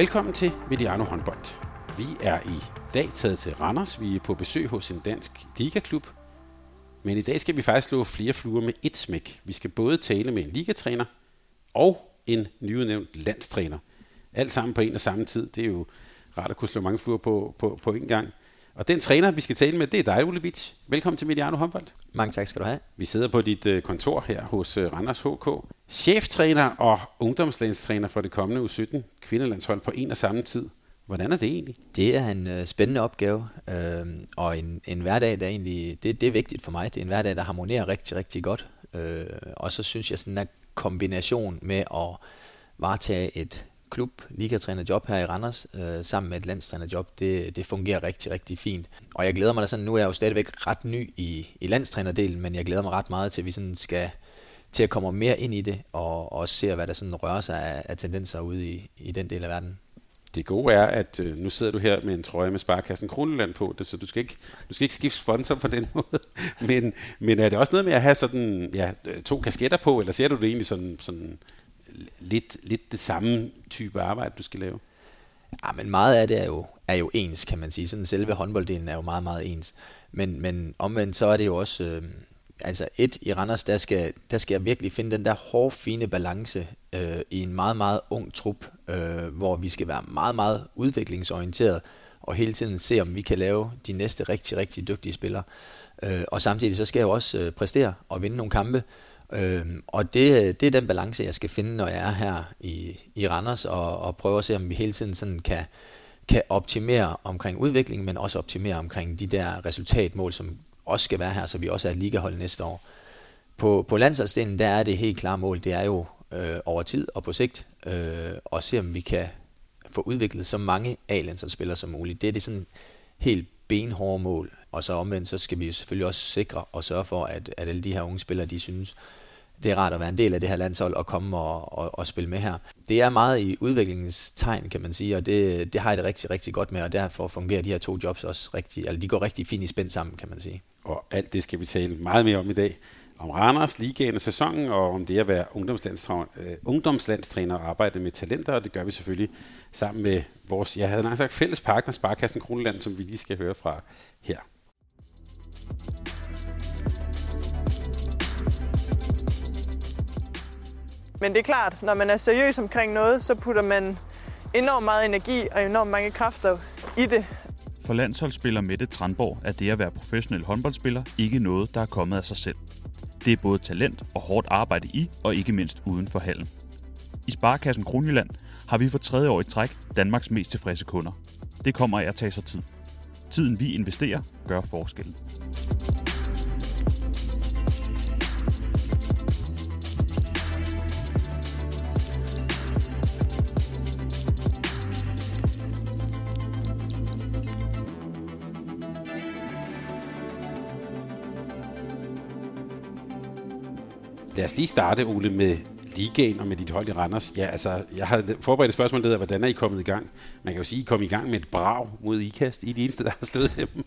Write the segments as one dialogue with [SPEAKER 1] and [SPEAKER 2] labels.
[SPEAKER 1] Velkommen til Mediano håndbold. Vi er i dag taget til Randers. Vi er på besøg hos en dansk ligaklub. Men i dag skal vi faktisk slå flere fluer med et smæk. Vi skal både tale med en ligatræner og en nyudnævnt landstræner. Alt sammen på en og samme tid. Det er jo rart at kunne slå mange fluer på, på, på en gang. Og den træner, vi skal tale med, det er dig, Ole Bitsch. Velkommen til Mediano håndbold.
[SPEAKER 2] Mange tak skal du have.
[SPEAKER 1] Vi sidder på dit øh, kontor her hos øh, Randers HK. Cheftræner og ungdomslandstræner for det kommende U17 kvindelandshold på en og samme tid. Hvordan er det egentlig?
[SPEAKER 2] Det er en øh, spændende opgave, øh, og en, en hverdag, der egentlig, det, det er vigtigt for mig. Det er en hverdag, der harmonerer rigtig, rigtig godt. Øh, og så synes jeg, sådan en kombination med at varetage et klub, ligatrænerjob her i Randers, øh, sammen med et landstrænerjob, det, det fungerer rigtig, rigtig fint. Og jeg glæder mig da sådan, nu er jeg jo stadigvæk ret ny i, i landstrænerdelen, men jeg glæder mig ret meget til, at vi sådan skal til at komme mere ind i det, og, og se, hvad der sådan rører sig af, af tendenser ude i, i den del af verden.
[SPEAKER 1] Det gode er, at øh, nu sidder du her med en trøje med Sparkassen Kroneland på, det, så du skal, ikke, du skal ikke skifte sponsor på den måde. Men, men er det også noget med at have sådan, ja, øh, to kasketter på, eller ser du det egentlig sådan, sådan lidt, lidt det samme type arbejde, du skal lave?
[SPEAKER 2] Ja, men meget af det er jo, er jo ens, kan man sige. Sådan selve håndbolddelen er jo meget, meget ens. Men, men omvendt så er det jo også... Øh, altså et i Randers, der skal, der skal jeg virkelig finde den der hårde, fine balance øh, i en meget, meget ung trup, øh, hvor vi skal være meget, meget udviklingsorienteret og hele tiden se, om vi kan lave de næste rigtig, rigtig dygtige spillere. Øh, og samtidig så skal jeg jo også øh, præstere og vinde nogle kampe, øh, og det, det er den balance, jeg skal finde, når jeg er her i, i Randers, og, og prøve at se, om vi hele tiden sådan kan, kan optimere omkring udviklingen, men også optimere omkring de der resultatmål, som også skal være her, så vi også er et ligahold næste år. På, på landsholdsdelen, der er det helt klare mål, det er jo øh, over tid og på sigt, øh, og se om vi kan få udviklet så mange A-landsholdsspillere som muligt. Det er det sådan helt benhårde mål, og så omvendt, så skal vi selvfølgelig også sikre og sørge for, at, at alle de her unge spillere, de synes, det er rart at være en del af det her landshold og komme og, og, og spille med her. Det er meget i udviklingens tegn, kan man sige, og det, det har jeg det rigtig, rigtig godt med, og derfor fungerer de her to jobs også rigtig, altså de går rigtig fint i spænd sammen, kan man sige.
[SPEAKER 1] Og alt det skal vi tale meget mere om i dag. Om Randers, ligaen og sæsonen, og om det at være ungdomslandstræner, øh, ungdomslandstræner og arbejde med talenter, og det gør vi selvfølgelig sammen med vores, jeg havde nok sagt, fælles partner, Sparkassen Kroneland, som vi lige skal høre fra her.
[SPEAKER 3] Men det er klart, når man er seriøs omkring noget, så putter man enormt meget energi og enormt mange kræfter i det.
[SPEAKER 4] For landsholdsspiller Mette Tranborg er det at være professionel håndboldspiller ikke noget, der er kommet af sig selv. Det er både talent og hårdt arbejde i, og ikke mindst uden for hallen. I Sparkassen Kronjylland har vi for tredje år i træk Danmarks mest tilfredse kunder. Det kommer af at tage sig tid. Tiden vi investerer gør forskellen.
[SPEAKER 1] Lad os lige starte, Ole, med ligaen og med dit hold i Randers. Ja, altså, jeg har forberedt et spørgsmål, der hedder, hvordan er I kommet i gang? Man kan jo sige, at I kom i gang med et brag mod IKAST. I er de eneste, der har slået dem.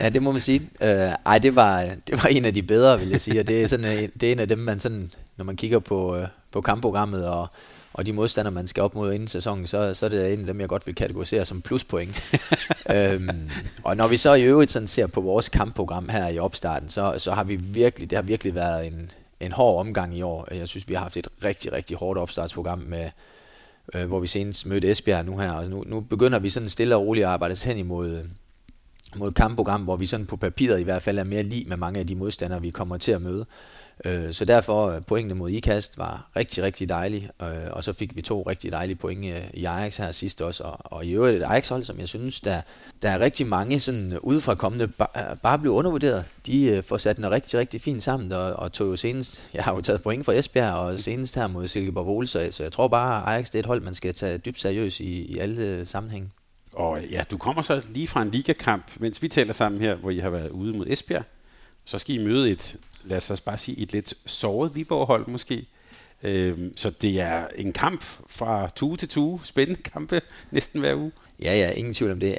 [SPEAKER 2] ja, det må man sige. Uh, ej, det var, det var en af de bedre, vil jeg sige. Og det er, sådan, det er en af dem, man sådan, når man kigger på, uh, på kampprogrammet og, og de modstandere, man skal op mod inden sæsonen, så, så er det en af dem, jeg godt vil kategorisere som pluspoint. øhm, og når vi så i øvrigt sådan ser på vores kampprogram her i opstarten, så, så har vi virkelig, det har virkelig været en, en hård omgang i år. Jeg synes, vi har haft et rigtig, rigtig hårdt opstartsprogram, med, øh, hvor vi senest mødte Esbjerg nu her. Og nu, nu begynder vi sådan stille og roligt at arbejde hen imod mod kampprogram, hvor vi sådan på papiret i hvert fald er mere lige med mange af de modstandere, vi kommer til at møde. Øh, så derfor øh, pointene mod IKAST var rigtig, rigtig dejlige, øh, og så fik vi to rigtig dejlige point øh, i Ajax her sidst også, og, og i øvrigt et Ajax-hold, som jeg synes, der, der er rigtig mange sådan øh, udefra kommende bare blev undervurderet. De får sat den rigtig, rigtig fint sammen, og, og tog jo senest, jeg har jo taget point fra Esbjerg, og senest her mod Silkeborg Ole, så, så jeg tror bare, at Ajax det er et hold, man skal tage dybt seriøst i, i alle sammenhænge.
[SPEAKER 1] Og ja, du kommer så lige fra en ligakamp, mens vi taler sammen her, hvor I har været ude mod Esbjerg. Så skal I møde et, lad os bare sige, et lidt såret Viborg-hold måske. Øhm, så det er en kamp fra tue til tue, spændende kampe næsten hver uge.
[SPEAKER 2] Ja, ja, ingen tvivl om det.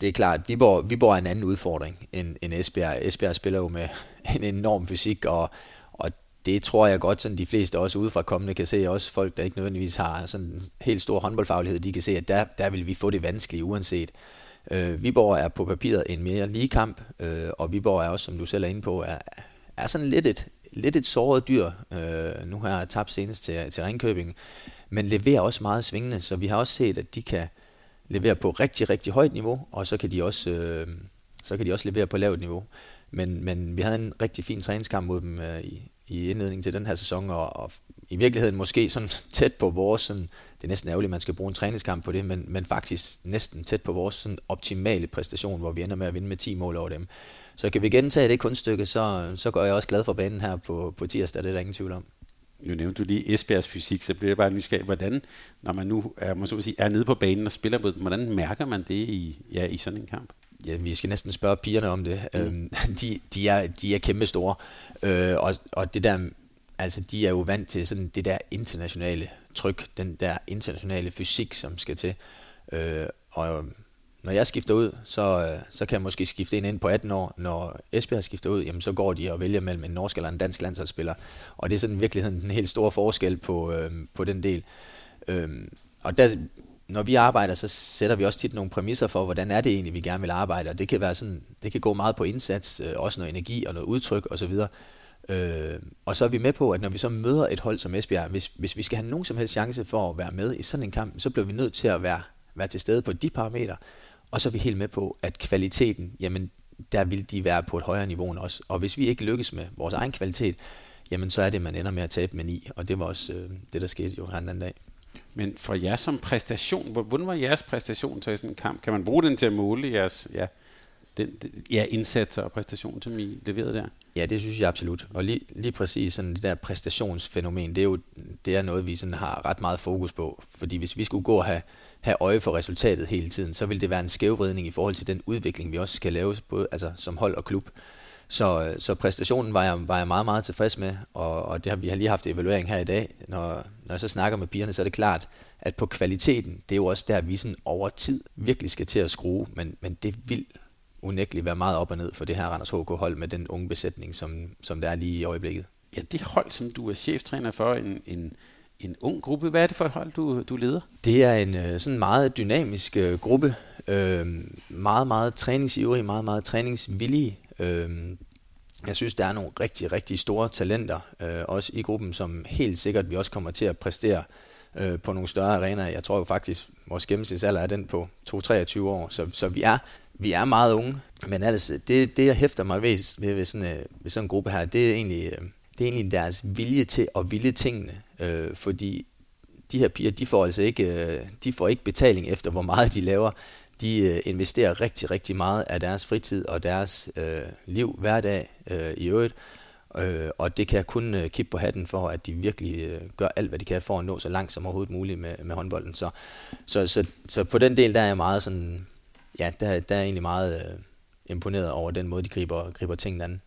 [SPEAKER 2] Det er klart, Viborg, Viborg er en anden udfordring end, end Esbjerg. Esbjerg spiller jo med en enorm fysik, og, og det tror jeg godt, sådan de fleste også udefra kommende kan se, også folk, der ikke nødvendigvis har sådan en helt stor håndboldfaglighed, de kan se, at der, der vil vi få det vanskeligt uanset. Øh, Viborg er på papiret en mere lige kamp, øh, og Viborg er også, som du selv er inde på, er, er sådan lidt et, lidt et såret dyr. Øh, nu har jeg tabt senest til, til Ringkøbing, men leverer også meget svingende, så vi har også set, at de kan levere på rigtig, rigtig højt niveau, og så kan de også, øh, så kan de også levere på lavt niveau. Men, men vi havde en rigtig fin træningskamp mod dem øh, i, i indledningen til den her sæson, og, og i virkeligheden måske sådan tæt på vores, sådan, det er næsten ærgerligt, at man skal bruge en træningskamp på det, men, men faktisk næsten tæt på vores sådan, optimale præstation, hvor vi ender med at vinde med 10 mål over dem. Så kan vi gentage det kunststykke, så, så går jeg også glad for banen her på, på tirsdag, det er der ingen tvivl om.
[SPEAKER 1] Nu nævnte du lige Esbjergs fysik, så bliver jeg bare nysgerrig. Hvordan, når man nu er, må sige, er nede på banen og spiller på den, hvordan mærker man det i, ja, i sådan en kamp?
[SPEAKER 2] Ja, vi skal næsten spørge pigerne om det. Mm. Øhm, de, de, er, de er kæmpe store, øh, og, og det der, altså de er jo vant til sådan det der internationale tryk, den der internationale fysik, som skal til. Øh, og øhm, når jeg skifter ud, så, øh, så kan jeg måske skifte en ind på 18 år. Når Esbjerg skifter ud, jamen, så går de og vælger mellem en norsk eller en dansk landsholdsspiller. Og det er sådan i virkeligheden den helt store forskel på, øh, på den del. Øh, og der, når vi arbejder, så sætter vi også tit nogle præmisser for, hvordan er det egentlig, vi gerne vil arbejde. Og det kan, være sådan, det kan gå meget på indsats, øh, også noget energi og noget udtryk osv. Øh, og så er vi med på, at når vi så møder et hold som Esbjerg, hvis, hvis vi skal have nogen som helst chance for at være med i sådan en kamp, så bliver vi nødt til at være, være til stede på de parametre. Og så er vi helt med på, at kvaliteten, jamen der vil de være på et højere niveau end os. Og hvis vi ikke lykkes med vores egen kvalitet, jamen så er det, man ender med at tabe med 9. Og det var også øh, det, der skete jo her den anden dag.
[SPEAKER 1] Men for jer som præstation, hvordan var jeres præstation til sådan en kamp? Kan man bruge den til at måle jeres ja, den, ja, indsatser og præstation, som I leverede der?
[SPEAKER 2] Ja, det synes jeg absolut. Og lige, lige præcis sådan det der præstationsfænomen, det er jo det er noget, vi sådan har ret meget fokus på. Fordi hvis vi skulle gå og have, have øje for resultatet hele tiden, så vil det være en skævvridning i forhold til den udvikling, vi også skal lave både, altså, som hold og klub. Så, så præstationen var jeg, var jeg meget, meget tilfreds med, og, og det har vi har lige haft evaluering her i dag. Når, når jeg så snakker med pigerne, så er det klart, at på kvaliteten, det er jo også der, vi sådan over tid virkelig skal til at skrue, men, men det vil unægteligt være meget op og ned for det her Randers HK-hold med den unge besætning, som, som der er lige i øjeblikket.
[SPEAKER 1] Ja, det hold, som du er cheftræner for, en, en, en ung gruppe, hvad er det for et hold, du, du leder?
[SPEAKER 2] Det er en øh, sådan meget dynamisk øh, gruppe, øh, meget, meget træningsivrig, meget, meget træningsvillig. Øh, jeg synes, der er nogle rigtig, rigtig store talenter, øh, også i gruppen, som helt sikkert vi også kommer til at præstere øh, på nogle større arenaer. Jeg tror jo faktisk, vores gennemsnitsalder er den på 2-23 år, så, så vi er vi er meget unge, men altså, det, det jeg hæfter mig ved, ved, ved, sådan, øh, ved sådan en gruppe her, det er egentlig, øh, det er egentlig deres vilje til at ville tingene, øh, fordi de her piger, de får altså ikke, øh, de får ikke betaling efter, hvor meget de laver. De øh, investerer rigtig, rigtig meget af deres fritid og deres øh, liv hverdag øh, i øvrigt, øh, og det kan jeg kun øh, kippe på hatten for, at de virkelig øh, gør alt, hvad de kan for at nå så langt som overhovedet muligt med, med håndbolden. Så, så, så, så på den del, der er jeg meget sådan ja, der, der er jeg egentlig meget øh, imponeret over den måde, de griber, griber tingene an.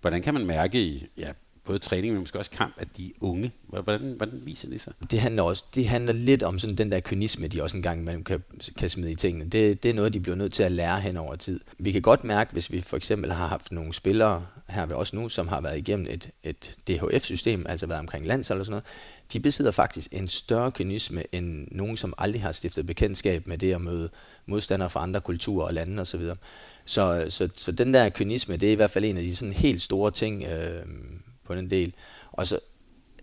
[SPEAKER 1] Hvordan kan man mærke i ja, både træning, men måske også kamp, at de er unge? Hvordan, hvordan viser det sig?
[SPEAKER 2] Det handler også det handler lidt om sådan den der kynisme, de også engang imellem kan, kan smide i tingene. Det, det er noget, de bliver nødt til at lære hen over tid. Vi kan godt mærke, hvis vi for eksempel har haft nogle spillere her ved os nu, som har været igennem et, et DHF-system, altså været omkring landshold og sådan noget, de besidder faktisk en større kynisme end nogen, som aldrig har stiftet bekendtskab med det at møde modstandere fra andre kulturer og lande osv. Så, så, så, så den der kynisme, det er i hvert fald en af de sådan helt store ting øh, på den del. Og så,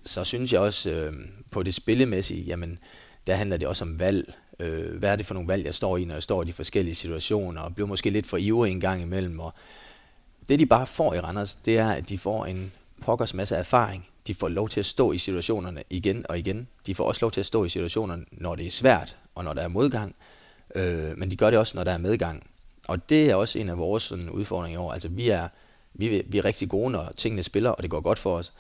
[SPEAKER 2] så synes jeg også øh, på det spillemæssige, jamen der handler det også om valg. Øh, hvad er det for nogle valg, jeg står i, når jeg står i de forskellige situationer, og bliver måske lidt for ivrig en gang imellem. Og det de bare får i Randers, det er, at de får en pokkers masse erfaring. De får lov til at stå i situationerne igen og igen. De får også lov til at stå i situationerne, når det er svært, og når der er modgang. Øh, men de gør det også, når der er medgang. Og det er også en af vores sådan, udfordringer i år. Altså, vi er, vi, vi er rigtig gode, når tingene spiller, og det går godt for os.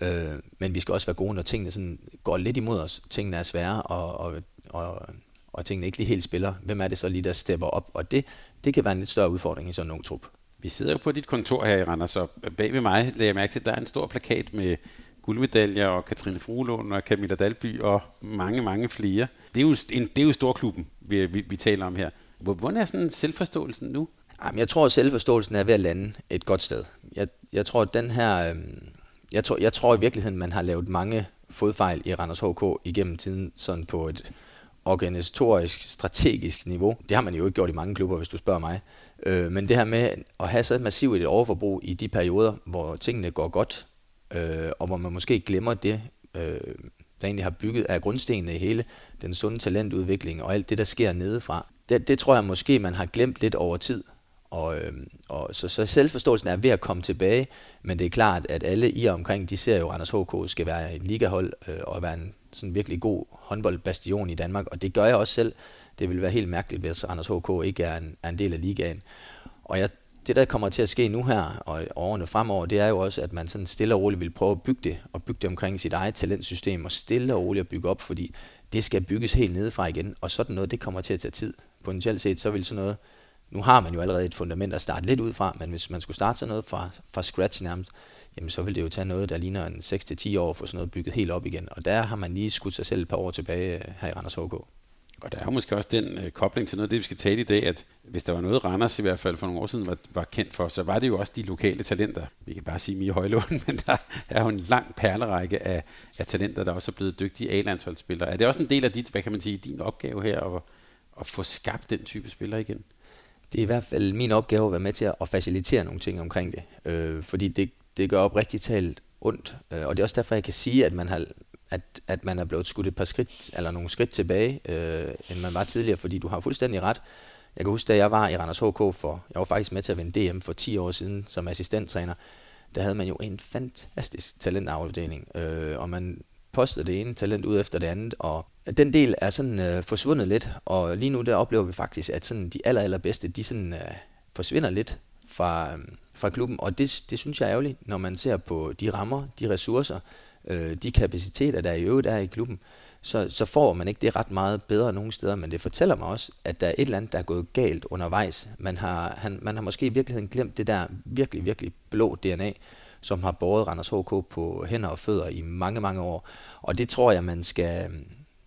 [SPEAKER 2] Øh, men vi skal også være gode, når tingene sådan går lidt imod os. Tingene er svære, og, og, og, og tingene ikke lige helt spiller. Hvem er det så lige, der stepper op? Og det, det kan være en lidt større udfordring i sådan en trup.
[SPEAKER 1] Vi sidder jo på dit kontor her i Randers, og bag ved mig lægger jeg mærke til, at der er en stor plakat med guldmedaljer og Katrine Fruelund og Camilla Dalby og mange, mange flere. Det er jo, en, det er jo storklubben, vi, vi, vi taler om her. Hvordan er sådan selvforståelsen nu?
[SPEAKER 2] Jamen, jeg tror, at selvforståelsen er ved at lande et godt sted. Jeg, jeg tror, at den her... Øh, jeg, tror, jeg tror i virkeligheden, man har lavet mange fodfejl i Randers HK igennem tiden, sådan på et organisatorisk, strategisk niveau. Det har man jo ikke gjort i mange klubber, hvis du spørger mig. Øh, men det her med at have så massivt et overforbrug i de perioder, hvor tingene går godt, øh, og hvor man måske glemmer det, øh, der egentlig har bygget af grundstenene i hele den sunde talentudvikling og alt det, der sker nedefra. Det, det tror jeg måske, man har glemt lidt over tid. Og, øh, og så, så selvforståelsen er ved at komme tilbage, men det er klart, at alle i og omkring, de ser jo, at Anders HK skal være et ligahold øh, og være en sådan virkelig god håndboldbastion i Danmark, og det gør jeg også selv. Det vil være helt mærkeligt, hvis Anders HK ikke er en, er en del af ligaen. Og jeg, det, der kommer til at ske nu her og årene fremover, det er jo også, at man sådan stille og roligt vil prøve at bygge det, og bygge det omkring sit eget talentsystem, og stille og roligt at bygge op, fordi det skal bygges helt nedefra igen, og sådan noget, det kommer til at tage tid. Potentielt set, så vil sådan noget, nu har man jo allerede et fundament at starte lidt ud fra, men hvis man skulle starte sådan noget fra, fra scratch nærmest, jamen så vil det jo tage noget, der ligner en 6-10 år for sådan noget bygget helt op igen. Og der har man lige skudt sig selv et par år tilbage øh, her i Randers HK.
[SPEAKER 1] Og der er jo måske også den øh, kobling til noget af det, vi skal tale i dag, at hvis der var noget, Randers i hvert fald for nogle år siden var, var kendt for, så var det jo også de lokale talenter. Vi kan bare sige Mie Højlund, men der er jo en lang perlerække af, af talenter, der også er blevet dygtige A-landsholdsspillere. Er det også en del af dit, hvad kan man sige, din opgave her, at, at få skabt den type spillere igen?
[SPEAKER 2] Det er i hvert fald min opgave at være med til at facilitere nogle ting omkring det. Øh, fordi det, det gør op rigtig talt ondt. Øh, og det er også derfor, jeg kan sige, at man har at, at man er blevet skudt et par skridt, eller nogle skridt tilbage, øh, end man var tidligere, fordi du har fuldstændig ret. Jeg kan huske, da jeg var i Randers HK for, jeg var faktisk med til at vinde DM for 10 år siden som assistenttræner, der havde man jo en fantastisk talentafdeling, øh, og man postede det ene talent ud efter det andet, og den del er sådan øh, forsvundet lidt, og lige nu der oplever vi faktisk, at sådan de aller, allerbedste, de sådan øh, forsvinder lidt fra, øh, fra klubben, og det, det synes jeg er ærgerligt, når man ser på de rammer, de ressourcer, øh, de kapaciteter, der i øvrigt er i klubben, så, så får man ikke det ret meget bedre nogen steder, men det fortæller mig også, at der er et eller andet, der er gået galt undervejs. Man har, han, man har måske i virkeligheden glemt det der virkelig, virkelig blå DNA, som har båret Randers HK på hænder og fødder i mange, mange år. Og det tror jeg, man skal...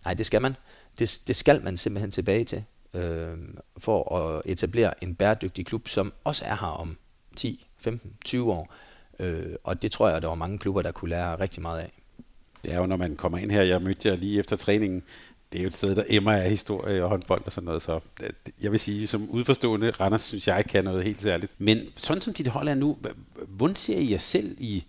[SPEAKER 2] Nej, det skal man. Det, det skal man simpelthen tilbage til, øh, for at etablere en bæredygtig klub, som også er her om 10, 15, 20 år. Øh, og det tror jeg, der var mange klubber, der kunne lære rigtig meget af.
[SPEAKER 1] Det er jo, når man kommer ind her, jeg mødte jer lige efter træningen, det er jo et sted, der emmer af historie og håndbold og sådan noget, så øh, jeg vil sige, som udforstående, Randers synes jeg kan noget helt særligt. Men sådan som dit hold er nu, hvordan ser I jer selv i,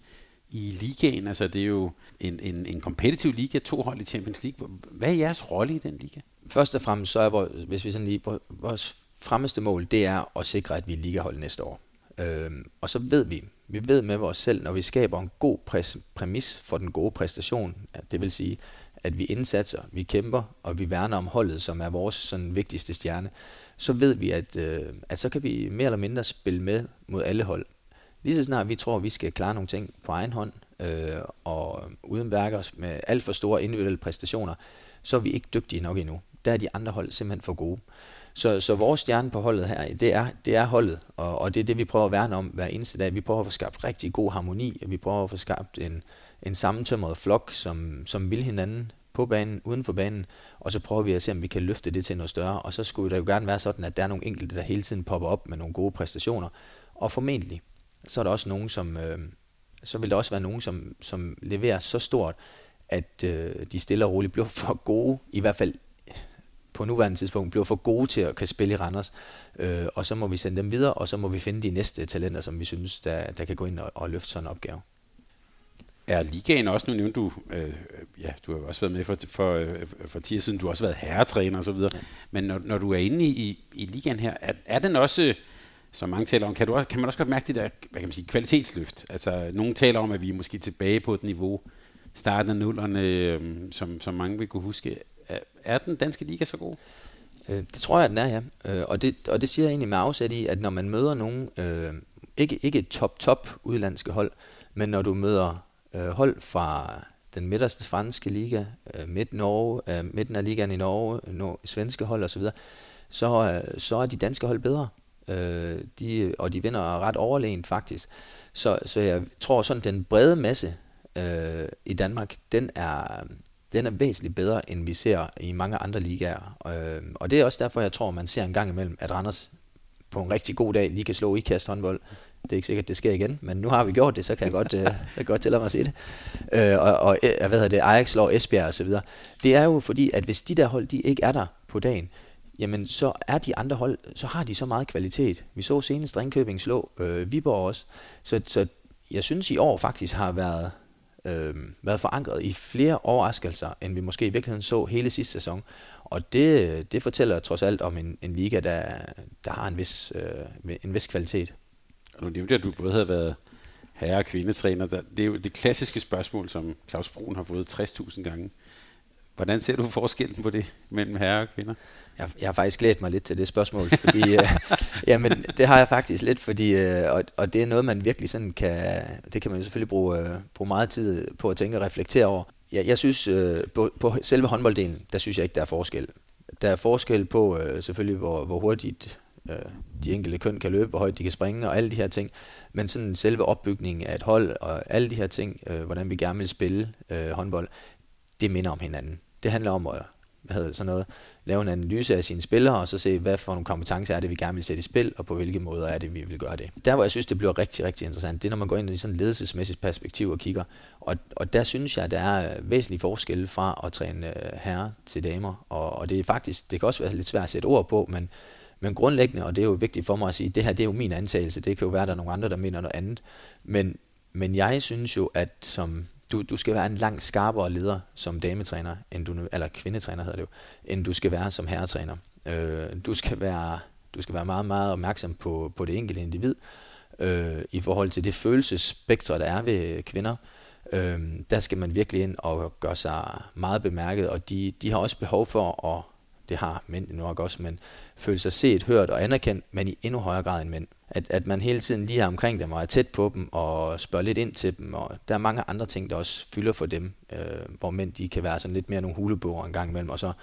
[SPEAKER 1] i ligaen? Altså det er jo en, en, en kompetitiv liga, to hold i Champions League. Hvad er jeres rolle i den liga?
[SPEAKER 2] Først og fremmest så er vores, hvis vi sådan lige, vores fremmeste mål, det er at sikre, at vi er ligahold næste år. Øhm, og så ved vi, vi ved med vores selv, når vi skaber en god præs, præmis for den gode præstation, det vil sige, at vi indsatser, vi kæmper, og vi værner om holdet, som er vores sådan, vigtigste stjerne, så ved vi, at, øh, at så kan vi mere eller mindre spille med mod alle hold. Lige så snart vi tror, at vi skal klare nogle ting på egen hånd, øh, og uden værker med alt for store individuelle præstationer, så er vi ikke dygtige nok endnu. Der er de andre hold simpelthen for gode. Så, så vores stjerne på holdet her, det er, det er holdet, og, og det er det, vi prøver at værne om hver eneste dag. Vi prøver at få skabt rigtig god harmoni, og vi prøver at få skabt en, en sammentømret flok, som, som vil hinanden på banen, uden for banen, og så prøver vi at se, om vi kan løfte det til noget større. Og så skulle det jo gerne være sådan, at der er nogle enkelte, der hele tiden popper op med nogle gode præstationer, og formentlig, så er der også nogen, som, øh, så vil der også være nogen, som, som leverer så stort, at øh, de stille og roligt bliver for gode, i hvert fald på nuværende tidspunkt bliver for gode til at kan spille i Randers. Øh, og så må vi sende dem videre, og så må vi finde de næste talenter, som vi synes, der, der kan gå ind og, og løfte sådan en opgave.
[SPEAKER 1] Er ligaen også, nu nævnte du, øh, ja, du har også været med for, for, øh, for 10 år siden, du har også været herretræner og så videre, ja. men når, når du er inde i, i, i ligaen her, er, er den også som mange taler om. Kan, du, kan man også godt mærke det der hvad kan man sige, kvalitetsløft? Altså, nogen taler om, at vi er måske tilbage på et niveau, starten af nullerne, øh, som, som mange vil kunne huske. Er, den danske liga så god?
[SPEAKER 2] Øh, det tror jeg, den er, ja. Øh, og, det, og det siger jeg egentlig med afsæt i, at når man møder nogen, øh, ikke, ikke et top-top udlandske hold, men når du møder øh, hold fra den midterste franske liga, øh, midt Norge, øh, midten af ligaen i Norge, no, svenske hold osv., så, øh, så er de danske hold bedre. Øh, de, og de vinder ret overlegent faktisk. Så, så jeg tror sådan, den brede masse øh, i Danmark, den er, den er væsentligt bedre, end vi ser i mange andre ligaer. Øh, og det er også derfor, jeg tror, man ser en gang imellem, at Randers på en rigtig god dag lige kan slå ikast håndbold. Det er ikke sikkert, det sker igen, men nu har vi gjort det, så kan jeg godt, øh, jeg kan godt tillade mig at se det. Øh, og, og øh, hvad hedder det, Ajax slår Esbjerg og så videre. Det er jo fordi, at hvis de der hold, de ikke er der på dagen, jamen så er de andre hold, så har de så meget kvalitet. Vi så senest Ringkøbing slå øh, Viborg også. Så, så jeg synes i år faktisk har været, øh, været forankret i flere overraskelser, end vi måske i virkeligheden så hele sidste sæson. Og det, det fortæller trods alt om en, en liga, der, der har en vis, øh, en vis kvalitet.
[SPEAKER 1] Og nu nævnte at du både havde været herre- og kvindetræner. Det er jo det klassiske spørgsmål, som Claus Brun har fået 60.000 gange. Hvordan ser du forskellen på det mellem herre og kvinder?
[SPEAKER 2] Jeg, jeg har faktisk glædet mig lidt til det spørgsmål, fordi øh, jamen, det har jeg faktisk lidt, fordi, øh, og, og det er noget, man virkelig sådan kan, det kan man jo selvfølgelig bruge, øh, bruge meget tid på at tænke og reflektere over. Jeg, jeg synes, øh, på, på selve håndbolddelen, der synes jeg ikke, der er forskel. Der er forskel på øh, selvfølgelig, hvor, hvor hurtigt øh, de enkelte køn kan løbe, hvor højt de kan springe og alle de her ting. Men sådan selve opbygningen af et hold og alle de her ting, øh, hvordan vi gerne vil spille øh, håndbold, det minder om hinanden. Det handler om at hvad hedder sådan noget, lave en analyse af sine spillere, og så se, hvad for nogle kompetencer er det, vi gerne vil sætte i spil, og på hvilke måder er det, vi vil gøre det. Der, hvor jeg synes, det bliver rigtig, rigtig interessant, det er, når man går ind i sådan et ledelsesmæssigt perspektiv og kigger. Og, og der synes jeg, der er væsentlige forskelle fra at træne øh, herre til damer, og, og det er faktisk, det kan også være lidt svært at sætte ord på, men, men grundlæggende, og det er jo vigtigt for mig at sige, det her det er jo min antagelse, det kan jo være, at der er nogle andre, der mener noget andet, men, men jeg synes jo, at som du, du skal være en langt skarpere leder som dametræner, end du, eller kvindetræner hedder det jo, end du skal være som herretræner. Øh, du, skal være, du skal være meget, meget opmærksom på, på det enkelte individ, øh, i forhold til det følelsesspektre, der er ved kvinder. Øh, der skal man virkelig ind og gøre sig meget bemærket, og de, de har også behov for at det har mænd nok også, men føle sig set, hørt og anerkendt, men i endnu højere grad end mænd. At, at man hele tiden lige er omkring dem og er tæt på dem og spørger lidt ind til dem, og der er mange andre ting, der også fylder for dem, øh, hvor mænd de kan være sådan lidt mere nogle huleboer en gang imellem, og så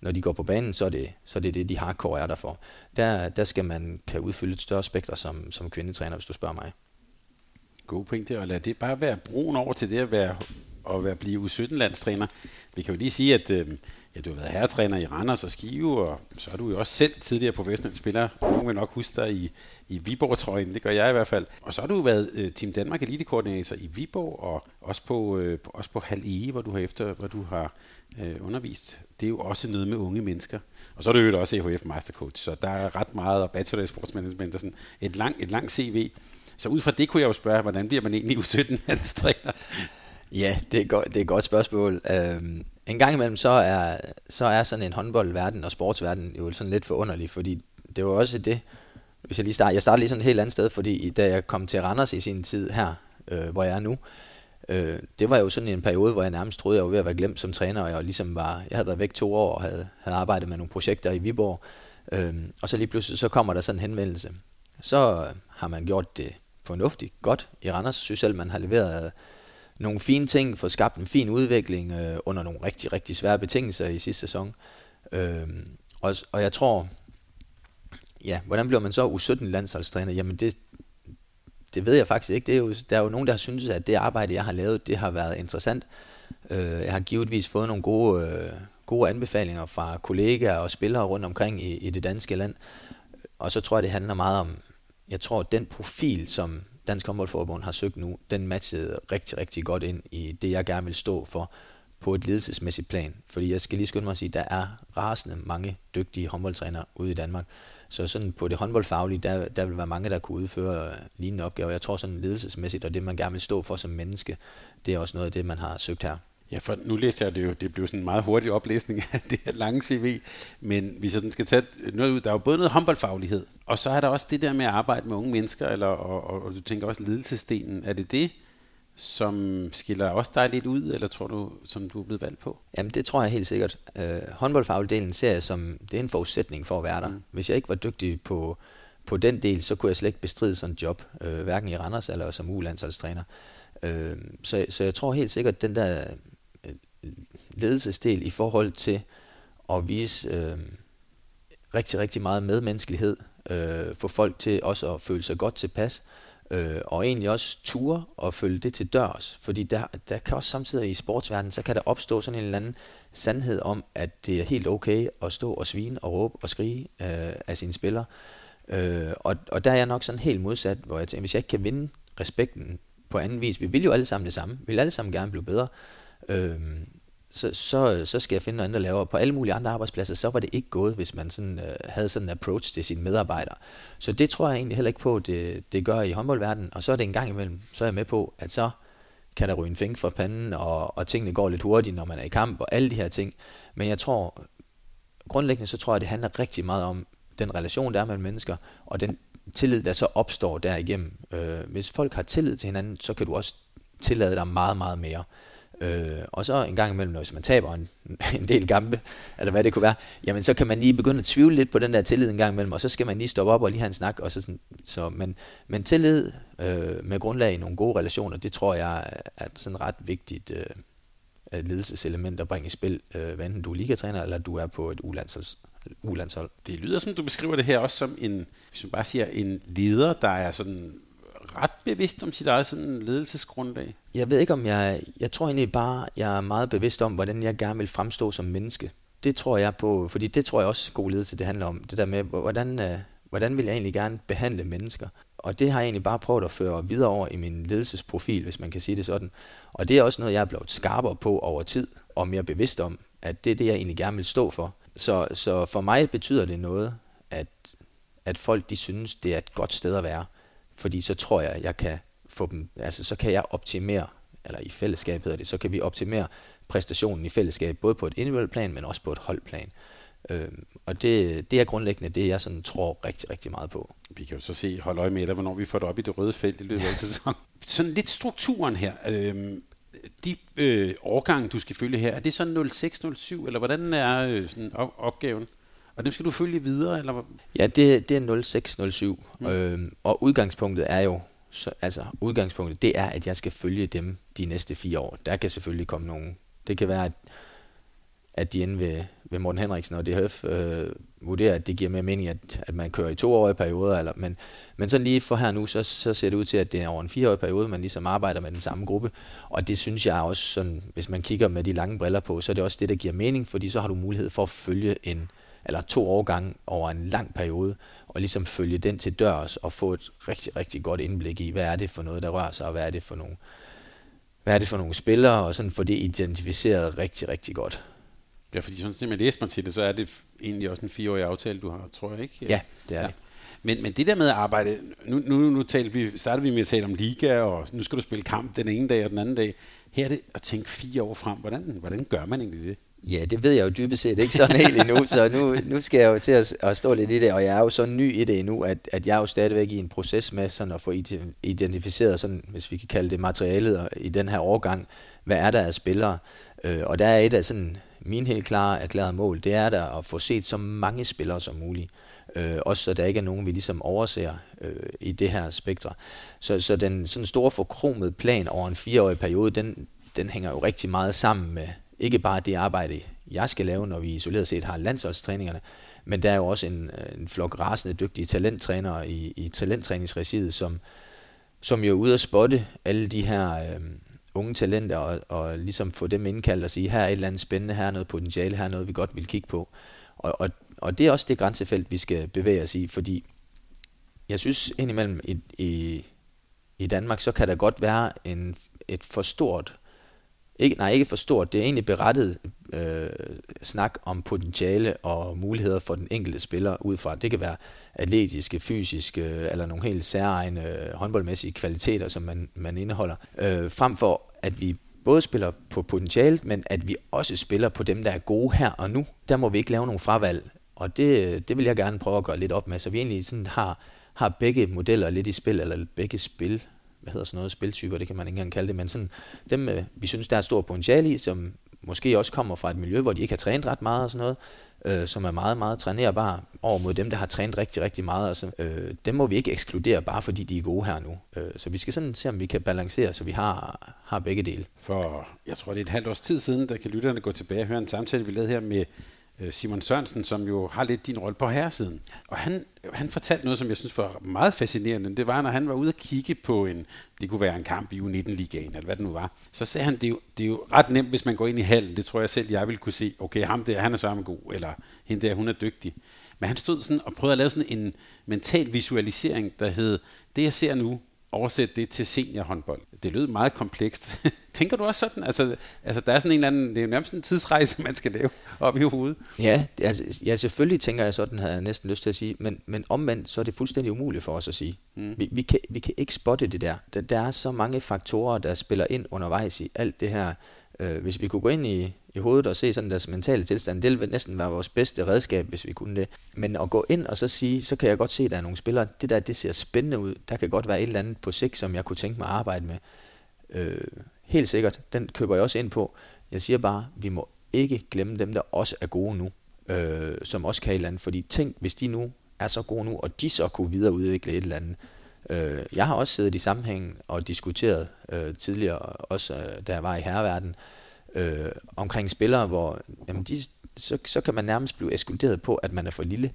[SPEAKER 2] når de går på banen, så er det så er det, det, de hardcore er der for. Der, der skal man kan udfylde et større spekter som, som kvindetræner, hvis du spørger mig.
[SPEAKER 1] God pointe, og lad det bare være broen over til det at være at være blive U17-landstræner. Vi kan jo lige sige, at øh, ja, du har været herretræner i Randers og Skive, og så er du jo også selv tidligere professionel spiller. Nogen vil nok huske dig i, i Viborg-trøjen, det gør jeg i hvert fald. Og så har du været øh, Team Danmark elitekoordinator i Viborg, og også på, øh, også på Hal E, hvor du har efter, hvor du har øh, undervist. Det er jo også noget med unge mennesker. Og så er du jo også EHF Mastercoach, så der er ret meget, og Bachelor i Sportsmanagement, og sådan et langt et lang CV. Så ud fra det kunne jeg jo spørge, hvordan bliver man egentlig U17-landstræner?
[SPEAKER 2] Ja, det er, godt, det er et godt spørgsmål. Øhm, en gang imellem, så er, så er sådan en håndboldverden og sportsverden jo sådan lidt forunderlig, fordi det var også det, hvis jeg lige starter, jeg starter lige sådan et helt andet sted, fordi da jeg kom til Randers i sin tid her, øh, hvor jeg er nu, øh, det var jo sådan en periode, hvor jeg nærmest troede, jeg var ved at være glemt som træner, og jeg ligesom var, jeg havde været væk to år og havde, havde arbejdet med nogle projekter i Viborg, øh, og så lige pludselig, så kommer der sådan en henvendelse. Så har man gjort det fornuftigt, godt i Randers, synes selv, man har leveret nogle fine ting, få skabt en fin udvikling øh, under nogle rigtig, rigtig svære betingelser i sidste sæson. Øh, og, og jeg tror, ja, hvordan bliver man så U17 landsholdstræner? Jamen det, det ved jeg faktisk ikke. Det er jo, der er jo nogen, der har syntes, at det arbejde, jeg har lavet, det har været interessant. Øh, jeg har givetvis fået nogle gode, øh, gode anbefalinger fra kollegaer og spillere rundt omkring i, i det danske land. Og så tror jeg, det handler meget om, jeg tror, den profil, som Dansk Håndboldforbund har søgt nu, den matchede rigtig, rigtig godt ind i det, jeg gerne vil stå for på et ledelsesmæssigt plan. Fordi jeg skal lige skynde mig at sige, at der er rasende mange dygtige håndboldtrænere ude i Danmark. Så sådan på det håndboldfaglige, der, der vil være mange, der kunne udføre lignende opgaver. Jeg tror sådan ledelsesmæssigt, og det man gerne vil stå for som menneske, det er også noget af det, man har søgt her.
[SPEAKER 1] Ja, for nu læste jeg det jo, det blev sådan en meget hurtig oplæsning af det her lange CV, men hvis jeg sådan skal tage noget ud, der er jo både noget håndboldfaglighed, og så er der også det der med at arbejde med unge mennesker, eller, og, og, og du tænker også ledelsesdelen. Er det det, som skiller også dig lidt ud, eller tror du, som du er blevet valgt på?
[SPEAKER 2] Jamen det tror jeg helt sikkert. Øh, håndboldfagligdelen ser jeg som, det er en forudsætning for at være der. Mm. Hvis jeg ikke var dygtig på, på den del, så kunne jeg slet ikke bestride sådan et job, øh, hverken i Randers eller som ulandsholdstræner. Øh, så, så jeg tror helt sikkert, at den der ledelsesdel i forhold til at vise øh, rigtig, rigtig meget medmenneskelighed, øh, få folk til også at føle sig godt tilpas, øh, og egentlig også ture og følge det til dørs, fordi der, der kan også samtidig i sportsverdenen, så kan der opstå sådan en eller anden sandhed om, at det er helt okay at stå og svine og råbe og skrige øh, af sine spillere, øh, og, og der er jeg nok sådan helt modsat, hvor jeg tænker, hvis jeg ikke kan vinde respekten på anden vis, vi vil jo alle sammen det samme, vi vil alle sammen gerne blive bedre, øh, så, så, så skal jeg finde noget andet at lave. Og på alle mulige andre arbejdspladser, så var det ikke gået, hvis man sådan, øh, havde sådan en approach til sine medarbejdere. Så det tror jeg egentlig heller ikke på, det, det gør i håndboldverdenen. Og så er det en gang imellem, så er jeg med på, at så kan der ryge en fink fra panden, og, og tingene går lidt hurtigt, når man er i kamp, og alle de her ting. Men jeg tror, grundlæggende så tror jeg, det handler rigtig meget om den relation, der er mellem mennesker, og den tillid, der så opstår derigennem. Øh, hvis folk har tillid til hinanden, så kan du også tillade dig meget, meget mere. Øh, og så en gang imellem, hvis man taber en, en del kampe, eller hvad det kunne være, jamen så kan man lige begynde at tvivle lidt på den der tillid en gang imellem, og så skal man lige stoppe op og lige have en snak. Og så sådan, så, men, men tillid øh, med grundlag i nogle gode relationer, det tror jeg er sådan ret vigtigt øh, ledelseselement at bringe i spil, øh, hvad enten du er ligatræner, eller du er på et ulandshold. ulandshold.
[SPEAKER 1] Det lyder som, du beskriver det her også som en, hvis man bare siger, en leder, der er sådan ret bevidst om sit eget sådan ledelsesgrundlag?
[SPEAKER 2] Jeg ved ikke om jeg... Jeg tror egentlig bare, jeg er meget bevidst om, hvordan jeg gerne vil fremstå som menneske. Det tror jeg på, fordi det tror jeg også, god ledelse det handler om. Det der med, hvordan, øh, hvordan vil jeg egentlig gerne behandle mennesker? Og det har jeg egentlig bare prøvet at føre videre over i min ledelsesprofil, hvis man kan sige det sådan. Og det er også noget, jeg er blevet skarpere på over tid, og mere bevidst om, at det er det, jeg egentlig gerne vil stå for. Så, så for mig betyder det noget, at, at folk de synes, det er et godt sted at være fordi så tror jeg, jeg kan få dem, altså så kan jeg optimere, eller i fællesskab hedder det, så kan vi optimere præstationen i fællesskab, både på et individuelt plan, men også på et holdplan. Øh, og det, det er grundlæggende det, jeg sådan tror rigtig, rigtig meget på.
[SPEAKER 1] Vi kan jo så se, hold øje med dig, hvornår vi får det op i det røde felt i løbet af sæsonen. Sådan lidt strukturen her. Øh, de øh, årgange, du skal følge her, er det sådan 06-07, eller hvordan er øh, sådan op- opgaven? Og dem skal du følge videre? Eller?
[SPEAKER 2] Ja, det, det er 0607. Mm. Øhm, og udgangspunktet er jo, så, altså udgangspunktet, det er, at jeg skal følge dem de næste fire år. Der kan selvfølgelig komme nogen. Det kan være, at, at de inde ved, ved Morten Henriksen og DHF øh, vurderer, at det giver mere mening, at, at man kører i toårige perioder. Eller, men, men sådan lige for her nu, så, så ser det ud til, at det er over en fireårig periode, man ligesom arbejder med den samme gruppe. Og det synes jeg også, sådan, hvis man kigger med de lange briller på, så er det også det, der giver mening, fordi så har du mulighed for at følge en, eller to årgange over en lang periode, og ligesom følge den til dørs og få et rigtig, rigtig godt indblik i, hvad er det for noget, der rører sig, og hvad er det for nogle, hvad er det for nogle spillere, og sådan få det identificeret rigtig, rigtig godt.
[SPEAKER 1] Ja, fordi sådan, som jeg læste mig til det, så er det egentlig også en fireårig aftale, du har, tror jeg, ikke?
[SPEAKER 2] Ja, det er ja. det.
[SPEAKER 1] Men, men det der med at arbejde, nu, nu, nu talte vi, startede vi med at tale om liga, og nu skal du spille kamp den ene dag og den anden dag. Her er det at tænke fire år frem. Hvordan, hvordan gør man egentlig det?
[SPEAKER 2] Ja, det ved jeg jo dybest set ikke sådan helt endnu, så nu, nu skal jeg jo til at, at stå lidt i det, og jeg er jo så ny i det endnu, at, at jeg er jo stadigvæk i en proces med sådan at få identificeret, sådan, hvis vi kan kalde det materialet i den her årgang, hvad er der af spillere, øh, og der er et af sådan min helt klare erklærede mål, det er der at få set så mange spillere som muligt, øh, også så der ikke er nogen, vi ligesom overser øh, i det her spektre. Så, så den sådan store forkromede plan over en fireårig periode, den, den hænger jo rigtig meget sammen med, ikke bare det arbejde, jeg skal lave, når vi isoleret set har landsholdstræningerne, men der er jo også en, en flok rasende dygtige talenttrænere i, i talenttræningsregiet, som, som jo er ude at spotte alle de her øh, unge talenter, og, og ligesom få dem indkaldt og sige, her er et eller andet spændende, her er noget potentiale, her er noget, vi godt vil kigge på. Og, og, og det er også det grænsefelt, vi skal bevæge os i, fordi jeg synes indimellem i, i, i Danmark, så kan der godt være en, et for stort ikke, nej, ikke for stort. Det er egentlig berettet øh, snak om potentiale og muligheder for den enkelte spiller ud fra. Det kan være atletiske, fysiske øh, eller nogle helt særegne øh, håndboldmæssige kvaliteter, som man, man indeholder. Øh, frem for at vi både spiller på potentialet, men at vi også spiller på dem, der er gode her og nu. Der må vi ikke lave nogen fravalg, og det, øh, det vil jeg gerne prøve at gøre lidt op med, så vi egentlig sådan har, har begge modeller lidt i spil, eller begge spil, hvad hedder sådan noget, spiltyper, det kan man ikke engang kalde det, men sådan dem, øh, vi synes, der er stor potentiale i, som måske også kommer fra et miljø, hvor de ikke har trænet ret meget og sådan noget, øh, som er meget, meget trænerbare over mod dem, der har trænet rigtig, rigtig meget. Og så, øh, dem må vi ikke ekskludere, bare fordi de er gode her nu. Øh, så vi skal sådan se, om vi kan balancere, så vi har, har begge dele.
[SPEAKER 1] For jeg tror, det er et halvt års tid siden, der kan lytterne gå tilbage og høre en samtale, vi lavede her med Simon Sørensen, som jo har lidt din rolle på herresiden. Og han, han fortalte noget, som jeg synes var meget fascinerende. Det var, når han var ude at kigge på en, det kunne være en kamp i U19-ligaen, eller hvad det nu var. Så sagde han, det er, jo, det er jo ret nemt, hvis man går ind i hallen. Det tror jeg selv, jeg ville kunne se. Okay, ham der, han er sørme god, eller hende der, hun er dygtig. Men han stod sådan og prøvede at lave sådan en mental visualisering, der hed, det jeg ser nu, oversætte det til seniorhåndbold. Det lød meget komplekst. Tænker du også sådan? Altså, altså der er sådan en eller anden, det er nærmest en tidsrejse, man skal lave op i hovedet.
[SPEAKER 2] Ja, altså, ja, selvfølgelig tænker jeg sådan, havde jeg næsten lyst til at sige, men, men omvendt, så er det fuldstændig umuligt for os at sige. Mm. Vi, vi, kan, vi kan ikke spotte det der. der. Der er så mange faktorer, der spiller ind undervejs i alt det her. Øh, hvis vi kunne gå ind i, i hovedet og se sådan deres mentale tilstand, det ville næsten være vores bedste redskab, hvis vi kunne det. Men at gå ind og så sige, så kan jeg godt se, at der er nogle spillere, det der, det ser spændende ud. Der kan godt være et eller andet på sigt, som jeg kunne tænke mig at arbejde med. Øh, helt sikkert, den køber jeg også ind på. Jeg siger bare, vi må ikke glemme dem, der også er gode nu, øh, som også kan et eller andet. Fordi tænk, hvis de nu er så gode nu, og de så kunne videreudvikle et eller andet. Øh, jeg har også siddet i sammenhæng og diskuteret øh, tidligere, også øh, da jeg var i herreverden, øh, omkring spillere, hvor jamen de, så, så kan man nærmest blive eskluderet på, at man er for lille.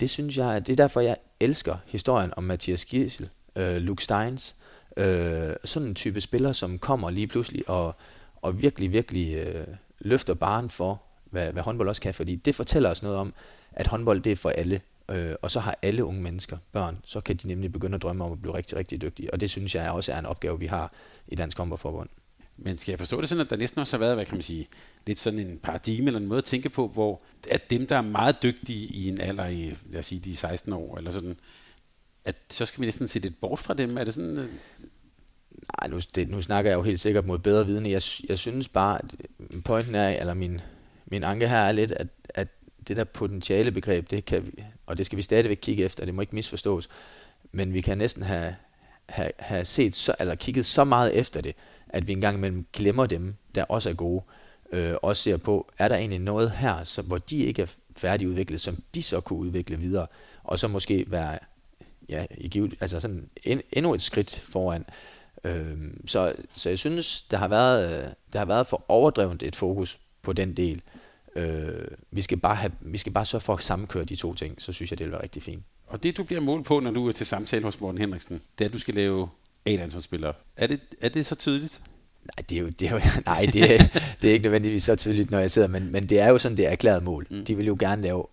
[SPEAKER 2] Det synes jeg, det er derfor, jeg elsker historien om Mathias Kiesel, øh, Luke Steins, øh, Øh, sådan en type spiller, som kommer lige pludselig og, og virkelig, virkelig øh, løfter baren for, hvad, hvad håndbold også kan, fordi det fortæller os noget om, at håndbold det er for alle, øh, og så har alle unge mennesker, børn, så kan de nemlig begynde at drømme om at blive rigtig, rigtig dygtige, og det synes jeg også er en opgave, vi har i Dansk Håndboldforbund.
[SPEAKER 1] Men skal jeg forstå det sådan, at der næsten også har været, hvad kan man sige, lidt sådan en paradigme eller en måde at tænke på, hvor at dem, der er meget dygtige i en alder i, lad os sige, de 16 år, eller sådan, at så skal vi næsten se lidt bort fra dem. Er det sådan? Øh,
[SPEAKER 2] Nej, nu, det, nu snakker jeg jo helt sikkert mod bedre vidne. Jeg, jeg synes bare, at pointen er, eller min, min anke her er lidt, at, at det der potentiale begreb, det kan vi, og det skal vi stadigvæk kigge efter, det må ikke misforstås, men vi kan næsten have, have, have set så, eller kigget så meget efter det, at vi engang imellem glemmer dem, der også er gode, øh, også ser på, er der egentlig noget her, så, hvor de ikke er færdigudviklet, som de så kunne udvikle videre, og så måske være ja, i givet, altså sådan en, endnu et skridt foran. Øh, så, så jeg synes, der har været, der har været for overdrevet et fokus på den del. Øh, vi, skal bare have, vi skal bare sørge for at sammenkøre de to ting, så synes jeg, det vil være rigtig fint.
[SPEAKER 1] Og det, du bliver målt på, når du er til samtale hos Morten Henriksen, det er, at du skal lave A-landsholdsspillere. Er det, er det så tydeligt?
[SPEAKER 2] Nej, det er jo, det er jo, nej, det er, det er ikke nødvendigvis så tydeligt, når jeg sidder, men, men det er jo sådan, det er erklæret mål. Mm. De vil jo gerne lave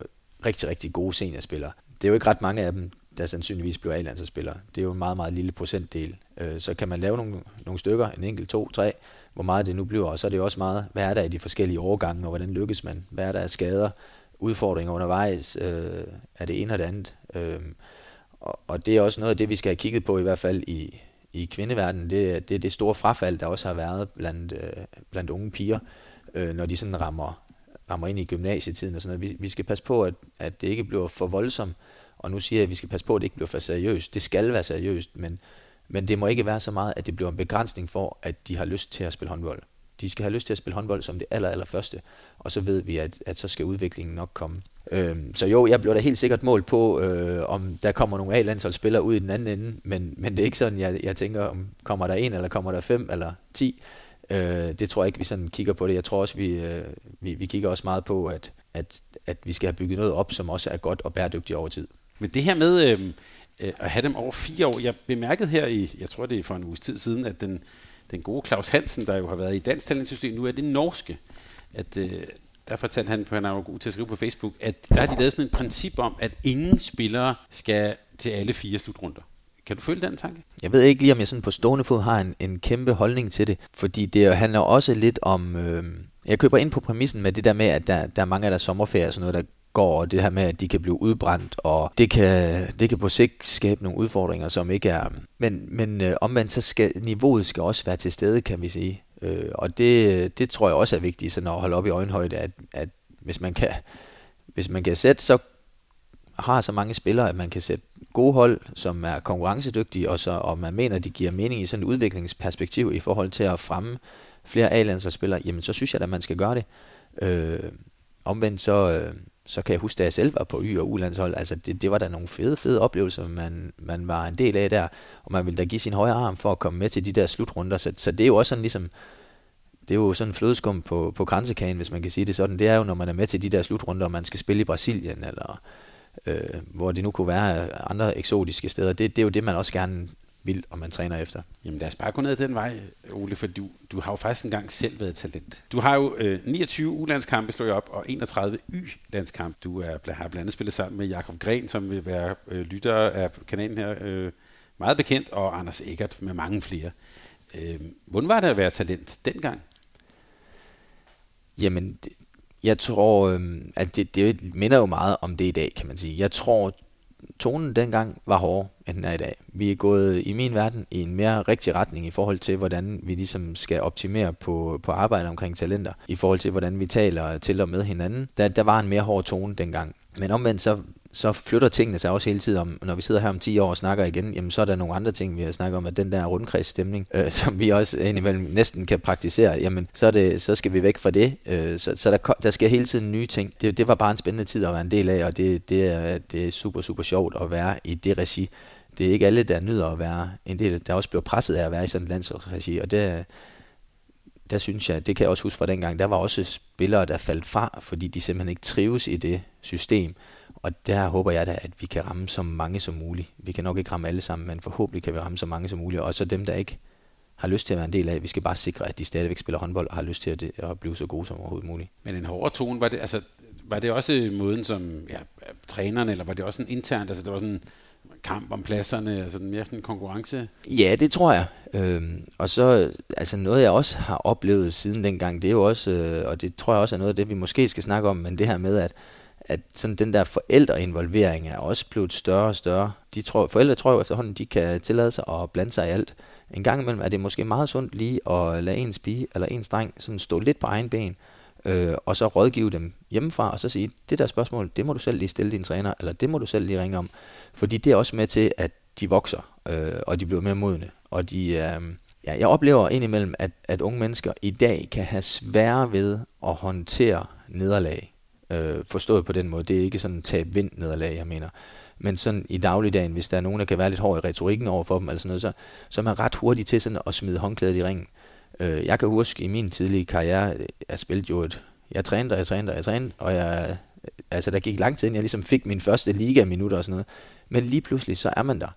[SPEAKER 2] rigtig, rigtig gode seniorspillere. Det er jo ikke ret mange af dem, der sandsynligvis bliver A-landsholdsspillere. Det er jo en meget, meget lille procentdel. Øh, så kan man lave nogle, nogle stykker, en enkelt, to, tre, hvor meget det nu bliver, og så er det jo også meget, hvad er der i de forskellige årgange, og hvordan lykkes man? Hvad er der af skader, udfordringer undervejs? Øh, er det ene og det andet? Øh, og, og det er også noget af det, vi skal have kigget på, i hvert fald i, i kvindeverdenen, det, det er det store frafald, der også har været blandt, øh, blandt unge piger, øh, når de sådan rammer, rammer ind i gymnasietiden og sådan noget. Vi, vi skal passe på, at, at det ikke bliver for voldsomt, og nu siger jeg, at vi skal passe på, at det ikke bliver for seriøst. Det skal være seriøst, men, men det må ikke være så meget, at det bliver en begrænsning for, at de har lyst til at spille håndbold. De skal have lyst til at spille håndbold som det aller, aller første, og så ved vi, at, at så skal udviklingen nok komme. Øhm, så jo, jeg bliver da helt sikkert målt på, øh, om der kommer nogle A-landsholdsspillere ud i den anden ende, men, men det er ikke sådan, jeg, jeg tænker, om kommer der en, eller kommer der fem, eller ti. Øh, det tror jeg ikke, vi sådan kigger på det. Jeg tror også, vi, øh, vi, vi kigger også meget på, at, at, at vi skal have bygget noget op, som også er godt og bæredygtigt over tid.
[SPEAKER 1] Men det her med øh, øh, at have dem over fire år, jeg bemærkede her i, jeg tror det er for en uges tid siden, at den, den gode Claus Hansen, der jo har været i dansk talentsystem, nu er det norske, at øh, der fortalte han, for han er jo god til at skrive på Facebook, at der har de lavet sådan et princip om, at ingen spillere skal til alle fire slutrunder. Kan du følge den tanke?
[SPEAKER 2] Jeg ved ikke lige, om jeg sådan på stående fod har en, en kæmpe holdning til det, fordi det handler også lidt om... Øh, jeg køber ind på præmissen med det der med, at der, der er mange af der sommerferier og sådan noget, der går, og det her med, at de kan blive udbrændt, og det kan, det kan på sigt skabe nogle udfordringer, som ikke er... Men, men øh, omvendt, så skal niveauet skal også være til stede, kan vi sige. Øh, og det, det tror jeg også er vigtigt sådan at holde op i øjenhøjde, at, at hvis man kan, hvis man kan sætte så har så mange spillere, at man kan sætte gode hold, som er konkurrencedygtige, og, så, og man mener, de giver mening i sådan et udviklingsperspektiv i forhold til at fremme flere A-landsholdsspillere, jamen så synes jeg at man skal gøre det. Øh, omvendt så, øh, så kan jeg huske, da jeg selv var på Y- og Ulandshold, altså det, det var da nogle fede, fede oplevelser, man, man var en del af der, og man ville da give sin højre arm for at komme med til de der slutrunder, så, så det er jo også sådan ligesom, det er jo sådan flødeskum på, på grænsekagen, hvis man kan sige det sådan. Det er jo, når man er med til de der slutrunder, og man skal spille i Brasilien, eller øh, hvor det nu kunne være andre eksotiske steder. Det, det er jo det, man også gerne vil, og man træner efter.
[SPEAKER 1] Jamen lad os bare gå ned den vej, Ole, for du, du har jo faktisk engang selv været talent. Du har jo øh, 29 U-landskampe slået op, og 31 Y-landskampe. Du er, har blandt andet spillet sammen med Jakob Gren, som vil være øh, lytter af kanalen her, øh, meget bekendt, og Anders Eggert med mange flere. Øh, hvordan var det at være talent dengang?
[SPEAKER 2] Jamen, jeg tror, øh, at det, det minder jo meget om det i dag, kan man sige. Jeg tror, tonen dengang var hårdere, end den er i dag. Vi er gået i min verden i en mere rigtig retning i forhold til, hvordan vi ligesom skal optimere på, på arbejde omkring talenter, i forhold til, hvordan vi taler til og med hinanden. Der, der var en mere hård tone dengang. Men omvendt så så flytter tingene sig også hele tiden. Om, når vi sidder her om 10 år og snakker igen, jamen så er der nogle andre ting, vi har snakket om, at den der rundkredsstemning, øh, som vi også indimellem næsten kan praktisere, jamen så, er det, så skal vi væk fra det. Øh, så så der, der sker hele tiden nye ting. Det, det var bare en spændende tid at være en del af, og det, det, er, det er super, super sjovt at være i det regi. Det er ikke alle, der nyder at være en del. Der også bliver presset af at være i sådan et landsholdsregi, og det, der synes jeg, det kan jeg også huske fra dengang, der var også spillere, der faldt fra, fordi de simpelthen ikke trives i det system. Og der håber jeg da, at vi kan ramme så mange som muligt. Vi kan nok ikke ramme alle sammen, men forhåbentlig kan vi ramme så mange som muligt. Og så dem, der ikke har lyst til at være en del af. Vi skal bare sikre, at de stadigvæk spiller håndbold og har lyst til at, at blive så gode som overhovedet muligt.
[SPEAKER 1] Men en hårdere tone, var det, altså, var det også måden som ja, træneren, eller var det også en internt, altså det var sådan kamp om pladserne, altså mere sådan en konkurrence?
[SPEAKER 2] Ja, det tror jeg. Øhm, og så, altså noget jeg også har oplevet siden dengang, det er jo også, øh, og det tror jeg også er noget af det, vi måske skal snakke om, men det her med, at at sådan den der forældreinvolvering er også blevet større og større. De tror, forældre tror jo efterhånden, de kan tillade sig at blande sig i alt. En gang imellem er det måske meget sundt lige at lade ens pige eller ens dreng sådan stå lidt på egen ben, øh, og så rådgive dem hjemmefra, og så sige, det der spørgsmål, det må du selv lige stille din træner, eller det må du selv lige ringe om. Fordi det er også med til, at de vokser, øh, og de bliver mere modne, og de... Øh, ja, jeg oplever indimellem, at, at unge mennesker i dag kan have svære ved at håndtere nederlag. Øh, forstået på den måde. Det er ikke sådan tab vind nederlag, jeg mener. Men sådan i dagligdagen, hvis der er nogen, der kan være lidt hård i retorikken over for dem, eller sådan noget, så, så er man ret hurtig til sådan at smide håndklædet i ringen. Øh, jeg kan huske i min tidlige karriere, jeg spillede jo et, jeg trænede og jeg trænede og jeg trænede, og jeg, altså der gik lang tid, inden jeg ligesom fik min første liga-minutter og sådan noget. Men lige pludselig, så er man der.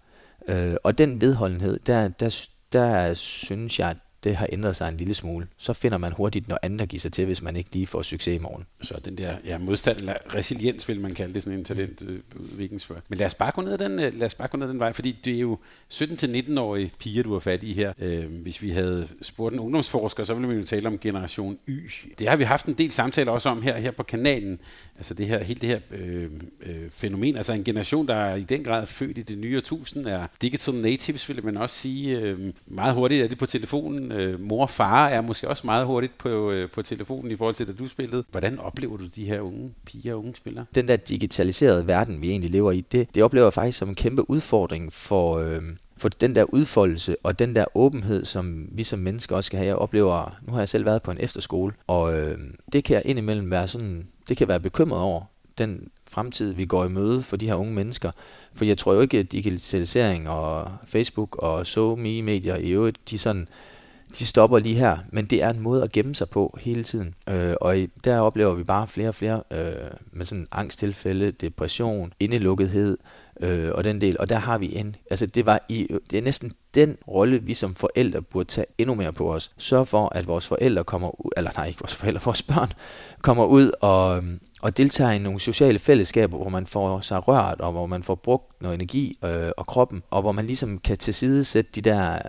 [SPEAKER 2] Øh, og den vedholdenhed, der, der, der synes jeg, det har ændret sig en lille smule, så finder man hurtigt noget andet at give sig til, hvis man ikke lige får succes i morgen.
[SPEAKER 1] Så den der ja, modstand, eller resiliens vil man kalde det, sådan en talentudviklingsfører. Øh, Men lad os, bare gå ned den, øh, lad os bare gå ned den vej, fordi det er jo 17-19-årige piger, du har fat i her. Øh, hvis vi havde spurgt en ungdomsforsker, så ville vi jo tale om generation Y. Det har vi haft en del samtaler også om her, her på kanalen. Altså det her, hele det her øh, øh, fænomen, altså en generation, der er i den grad født i det nye årtusind, er digital natives, vil man også sige. Øh, meget hurtigt er det på telefonen, øh, mor og far er måske også meget hurtigt på, øh, på telefonen i forhold til, da du spillede. Hvordan oplever du de her unge piger og unge spillere?
[SPEAKER 2] Den der digitaliserede verden, vi egentlig lever i, det, det oplever jeg faktisk som en kæmpe udfordring for, øh, for den der udfoldelse og den der åbenhed, som vi som mennesker også skal have. Jeg oplever, nu har jeg selv været på en efterskole, og øh, det kan jeg indimellem være sådan, det kan være bekymret over, den fremtid, vi går i møde for de her unge mennesker. For jeg tror jo ikke, at digitalisering og Facebook og so me medier i øvrigt, de sådan de stopper lige her, men det er en måde at gemme sig på hele tiden. Øh, og i, der oplever vi bare flere og flere øh, med sådan angsttilfælde, depression, indelukkethed øh, og den del. Og der har vi en, altså det var i, det er næsten den rolle, vi som forældre burde tage endnu mere på os. Sørg for, at vores forældre kommer ud, eller nej, ikke vores forældre, vores børn kommer ud og, øh, og deltager i nogle sociale fællesskaber, hvor man får sig rørt, og hvor man får brugt noget energi øh, og kroppen, og hvor man ligesom kan tilsidesætte de der øh,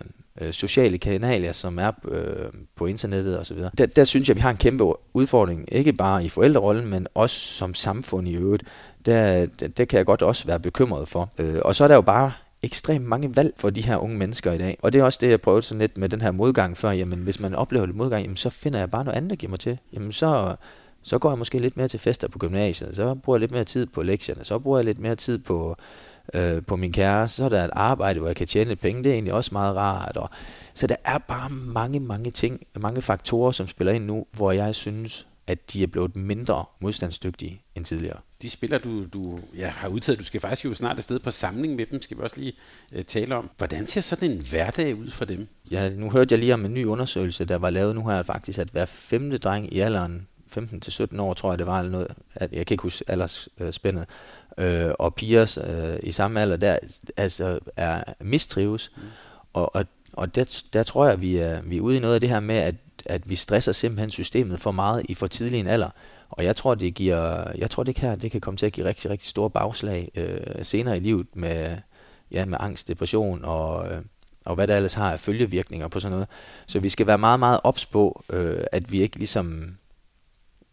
[SPEAKER 2] øh, sociale kanaler, som er øh, på internettet osv. Der, der synes jeg, vi har en kæmpe udfordring, ikke bare i forældrerollen, men også som samfund i øvrigt. Der, der, der kan jeg godt også være bekymret for. Øh, og så er der jo bare ekstremt mange valg for de her unge mennesker i dag. Og det er også det, jeg prøvede sådan lidt med den her modgang før. Jamen, hvis man oplever lidt modgang, jamen, så finder jeg bare noget andet, der giver mig til. Jamen, så, så går jeg måske lidt mere til fester på gymnasiet. Så bruger jeg lidt mere tid på lektierne. Så bruger jeg lidt mere tid på, øh, på min kæreste. Så er der et arbejde, hvor jeg kan tjene lidt penge. Det er egentlig også meget rart. Og, så der er bare mange, mange ting, mange faktorer, som spiller ind nu, hvor jeg synes, at de er blevet mindre modstandsdygtige end tidligere.
[SPEAKER 1] De spillere, du, du ja, har udtaget, du skal faktisk jo snart afsted på samling med dem, skal vi også lige uh, tale om. Hvordan ser sådan en hverdag ud for dem?
[SPEAKER 2] Ja, nu hørte jeg lige om en ny undersøgelse, der var lavet nu her faktisk, at hver femte dreng i alderen 15-17 år, tror jeg det var, eller noget, at jeg kan ikke huske aldersspændet, øh, og piger øh, i samme alder, der altså er mistrives. Mm. Og, og, og der, der tror jeg, at vi er, vi er ude i noget af det her med, at, at vi stresser simpelthen systemet for meget i for tidlig en alder. Og jeg tror, det giver, jeg tror, det kan, det kan komme til at give rigtig, rigtig store bagslag øh, senere i livet med, ja, med angst, depression og, øh, og hvad der ellers har af følgevirkninger på sådan noget. Så vi skal være meget, meget ops på, øh, at vi ikke ligesom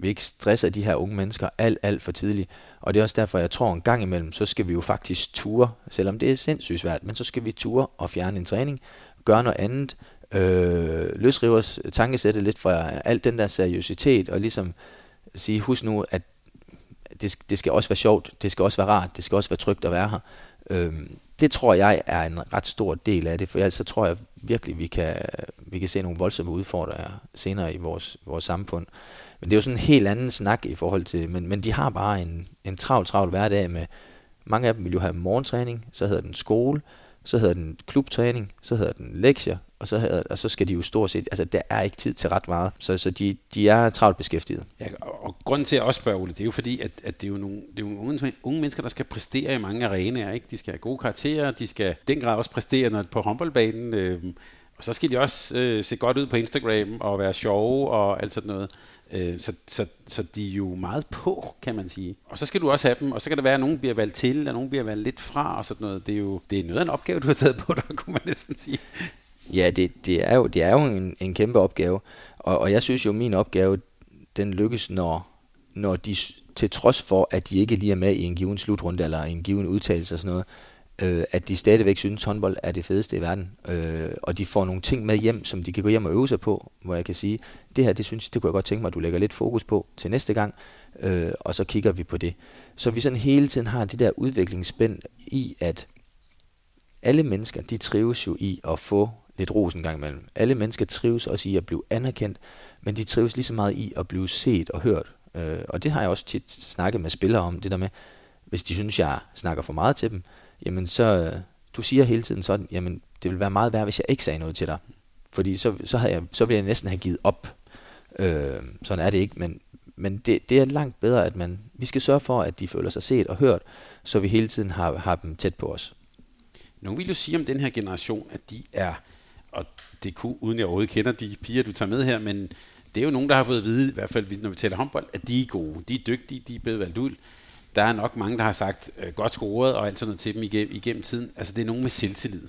[SPEAKER 2] vi ikke stresser de her unge mennesker alt, alt for tidligt. Og det er også derfor, jeg tror en gang imellem, så skal vi jo faktisk ture, selvom det er sindssygt svært, men så skal vi ture og fjerne en træning, gøre noget andet, øh, løsrive os tankesætte lidt fra alt den der seriøsitet, og ligesom sige, husk nu, at det, det skal også være sjovt, det skal også være rart, det skal også være trygt at være her. Øh, det tror jeg er en ret stor del af det, for ellers så tror jeg virkelig, vi kan, vi kan se nogle voldsomme udfordringer senere i vores, vores samfund. Men det er jo sådan en helt anden snak i forhold til, men, men de har bare en, en travl, travl hverdag med, mange af dem vil jo have morgentræning, så hedder den skole, så hedder den klubtræning, så hedder den lektier, og så, hedder, og så skal de jo stort set, altså der er ikke tid til ret meget, så, så de, de er travlt beskæftiget.
[SPEAKER 1] Ja, og grunden til at også spørge Ole, det er jo fordi, at, at det er jo nogle, det er jo unge, unge mennesker, der skal præstere i mange arenaer, ikke? De skal have gode karakterer, de skal den grad også præstere når på håndboldbanen, øh, og så skal de også øh, se godt ud på Instagram og være sjove og alt sådan noget. Øh, så, så, så de er jo meget på, kan man sige. Og så skal du også have dem, og så kan det være, at nogen bliver valgt til, og nogen bliver valgt lidt fra, og sådan noget. Det er jo det er noget af en opgave, du har taget på dig, kunne man næsten sige.
[SPEAKER 2] Ja, det, det er jo, det er jo en, en kæmpe opgave, og, og jeg synes jo, at min opgave, den lykkes, når, når de til trods for, at de ikke lige er med i en given slutrunde, eller en given udtalelse og sådan noget, øh, at de stadigvæk synes, at håndbold er det fedeste i verden. Øh, og de får nogle ting med hjem, som de kan gå hjem og øve sig på, hvor jeg kan sige, det her, det synes det kunne jeg godt tænke mig, at du lægger lidt fokus på til næste gang, øh, og så kigger vi på det. Så vi sådan hele tiden har det der udviklingsspænd i, at alle mennesker, de trives jo i at få lidt ros en gang imellem. Alle mennesker trives også i at blive anerkendt, men de trives lige så meget i at blive set og hørt. Øh, og det har jeg også tit snakket med spillere om, det der med, hvis de synes, jeg snakker for meget til dem, jamen så, øh, du siger hele tiden sådan, jamen det vil være meget værd, hvis jeg ikke sagde noget til dig. Fordi så, så, havde jeg, så ville jeg næsten have givet op. Øh, sådan er det ikke, men, men det, det er langt bedre, at man, vi skal sørge for, at de føler sig set og hørt, så vi hele tiden har, har dem tæt på os.
[SPEAKER 1] Nogle vil du sige om den her generation, at de er, og det kunne, uden jeg overhovedet kender de piger, du tager med her, men det er jo nogen, der har fået at vide, i hvert fald når vi taler håndbold, at de er gode, de er dygtige, de er blevet valgt ud der er nok mange, der har sagt øh, godt scoret og alt sådan noget til dem igennem, igennem tiden. Altså det er nogen med selvtillid.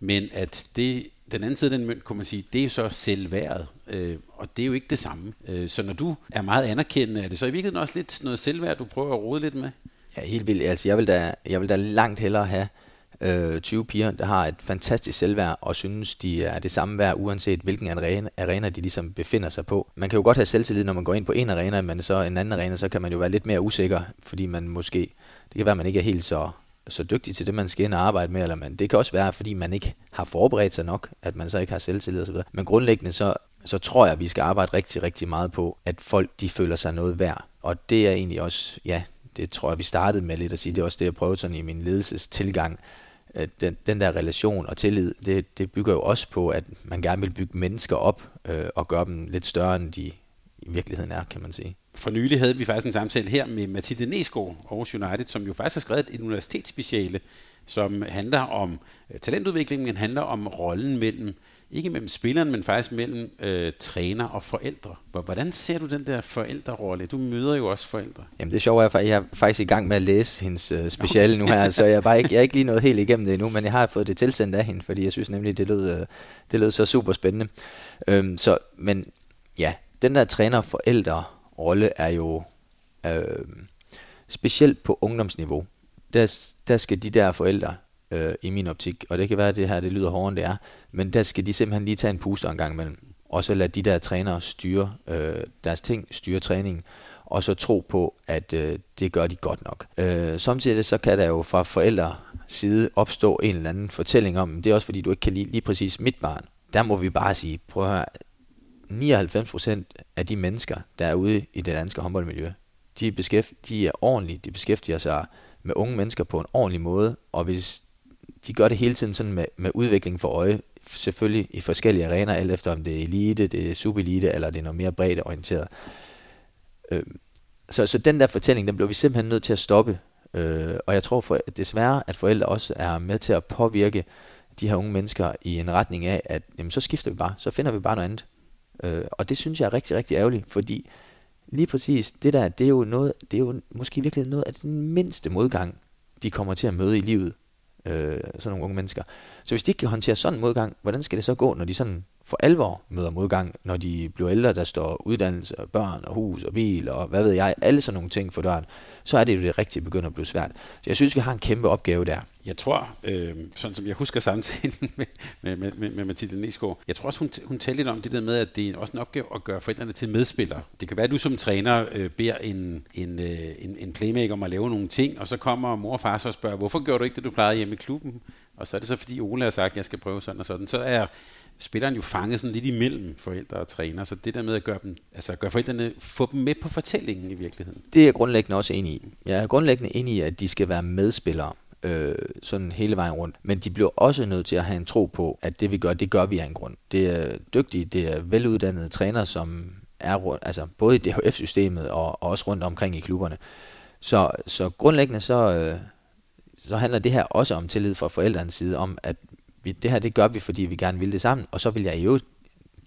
[SPEAKER 1] Men at det, den anden side af den mønt, kunne man sige, det er jo så selvværd, øh, og det er jo ikke det samme. Øh, så når du er meget anerkendende, er det så i virkeligheden også lidt noget selvværd, du prøver at rode lidt med?
[SPEAKER 2] Ja, helt vildt. Altså, jeg vil da, jeg vil da langt hellere have øh, 20 piger, der har et fantastisk selvværd og synes, de er det samme værd, uanset hvilken arena, arena de ligesom befinder sig på. Man kan jo godt have selvtillid, når man går ind på en arena, men så en anden arena, så kan man jo være lidt mere usikker, fordi man måske, det kan være, at man ikke er helt så, så dygtig til det, man skal ind og arbejde med, eller man, det kan også være, fordi man ikke har forberedt sig nok, at man så ikke har selvtillid osv. Men grundlæggende så, så tror jeg, at vi skal arbejde rigtig, rigtig meget på, at folk de føler sig noget værd. Og det er egentlig også, ja, det tror jeg, vi startede med lidt at sige, det er også det, jeg prøvede sådan i min ledelsestilgang, den, den der relation og tillid, det, det bygger jo også på, at man gerne vil bygge mennesker op øh, og gøre dem lidt større, end de i virkeligheden er, kan man sige.
[SPEAKER 1] For nylig havde vi faktisk en samtale her med Mathilde Nesgaard, Aarhus United, som jo faktisk har skrevet et universitetsspeciale, som handler om øh, talentudvikling, men handler om rollen mellem ikke mellem spilleren, men faktisk mellem øh, træner og forældre. Hvordan ser du den der forældrerolle? Du møder jo også forældre.
[SPEAKER 2] Jamen det sjove er, at jeg er faktisk i gang med at læse hendes øh, speciale okay. nu her, så jeg er, bare ikke, jeg er ikke lige noget helt igennem det endnu, men jeg har fået det tilsendt af hende, fordi jeg synes nemlig, det lød, øh, det lød så super spændende. Øhm, så, men ja, den der træner-forældre-rolle er jo øh, specielt på ungdomsniveau. Der, der skal de der forældre øh, i min optik. Og det kan være, at det her det lyder hårdere, end det er. Men der skal de simpelthen lige tage en puster en gang imellem. Og så lade de der trænere styre øh, deres ting, styre træningen og så tro på, at øh, det gør de godt nok. Øh, samtidig så kan der jo fra forældre side opstå en eller anden fortælling om, det er også fordi, du ikke kan lide lige præcis mit barn. Der må vi bare sige, prøv at høre, 99% af de mennesker, der er ude i det danske håndboldmiljø, de er, beskæft, de er ordentlige, de beskæftiger sig med unge mennesker på en ordentlig måde, og hvis de gør det hele tiden sådan med, med udvikling for øje, selvfølgelig i forskellige arenaer, alt efter om det er elite, det er subelite, eller det er noget mere bredt orienteret. Øh, så, så den der fortælling, den blev vi simpelthen nødt til at stoppe. Øh, og jeg tror for, desværre, at forældre også er med til at påvirke de her unge mennesker i en retning af, at jamen, så skifter vi bare, så finder vi bare noget andet. Øh, og det synes jeg er rigtig, rigtig ærgerligt, fordi lige præcis det der, det er jo, noget, det er jo måske virkelig noget af den mindste modgang, de kommer til at møde i livet, øh, sådan nogle unge mennesker. Så hvis de ikke kan håndtere sådan en modgang, hvordan skal det så gå, når de sådan for alvor møder modgang, når de bliver ældre, der står uddannelse, og børn og hus og bil og hvad ved jeg, alle sådan nogle ting for døren, så er det jo det rigtige begynder at blive svært. Så jeg synes, vi har en kæmpe opgave der.
[SPEAKER 1] Jeg tror, øh, sådan som jeg husker samtalen med, med, med, med, med Mathilde Nesgaard, jeg tror også, hun, hun talte lidt om det der med, at det er også en opgave at gøre forældrene til medspillere. Det kan være, at du som træner øh, beder en, en, øh, en, en playmaker om at lave nogle ting, og så kommer mor og far så og spørger, hvorfor gør du ikke det, du plejede hjemme i klubben? Og så er det så, fordi Ole har sagt, at jeg skal prøve sådan og sådan. Så er spilleren jo fanget sådan lidt imellem forældre og træner, så det der med at gøre, dem, altså gøre forældrene, få dem med på fortællingen i virkeligheden.
[SPEAKER 2] Det er jeg grundlæggende også enig i. Jeg er grundlæggende enig i, at de skal være medspillere øh, sådan hele vejen rundt. Men de bliver også nødt til at have en tro på, at det vi gør, det gør vi af en grund. Det er dygtige, det er veluddannede trænere, som er rundt, altså både i DHF-systemet og, og også rundt omkring i klubberne. Så, så grundlæggende så, øh, så handler det her også om tillid fra forældrenes side, om at vi, det her det gør vi, fordi vi gerne vil det sammen, og så vil jeg jo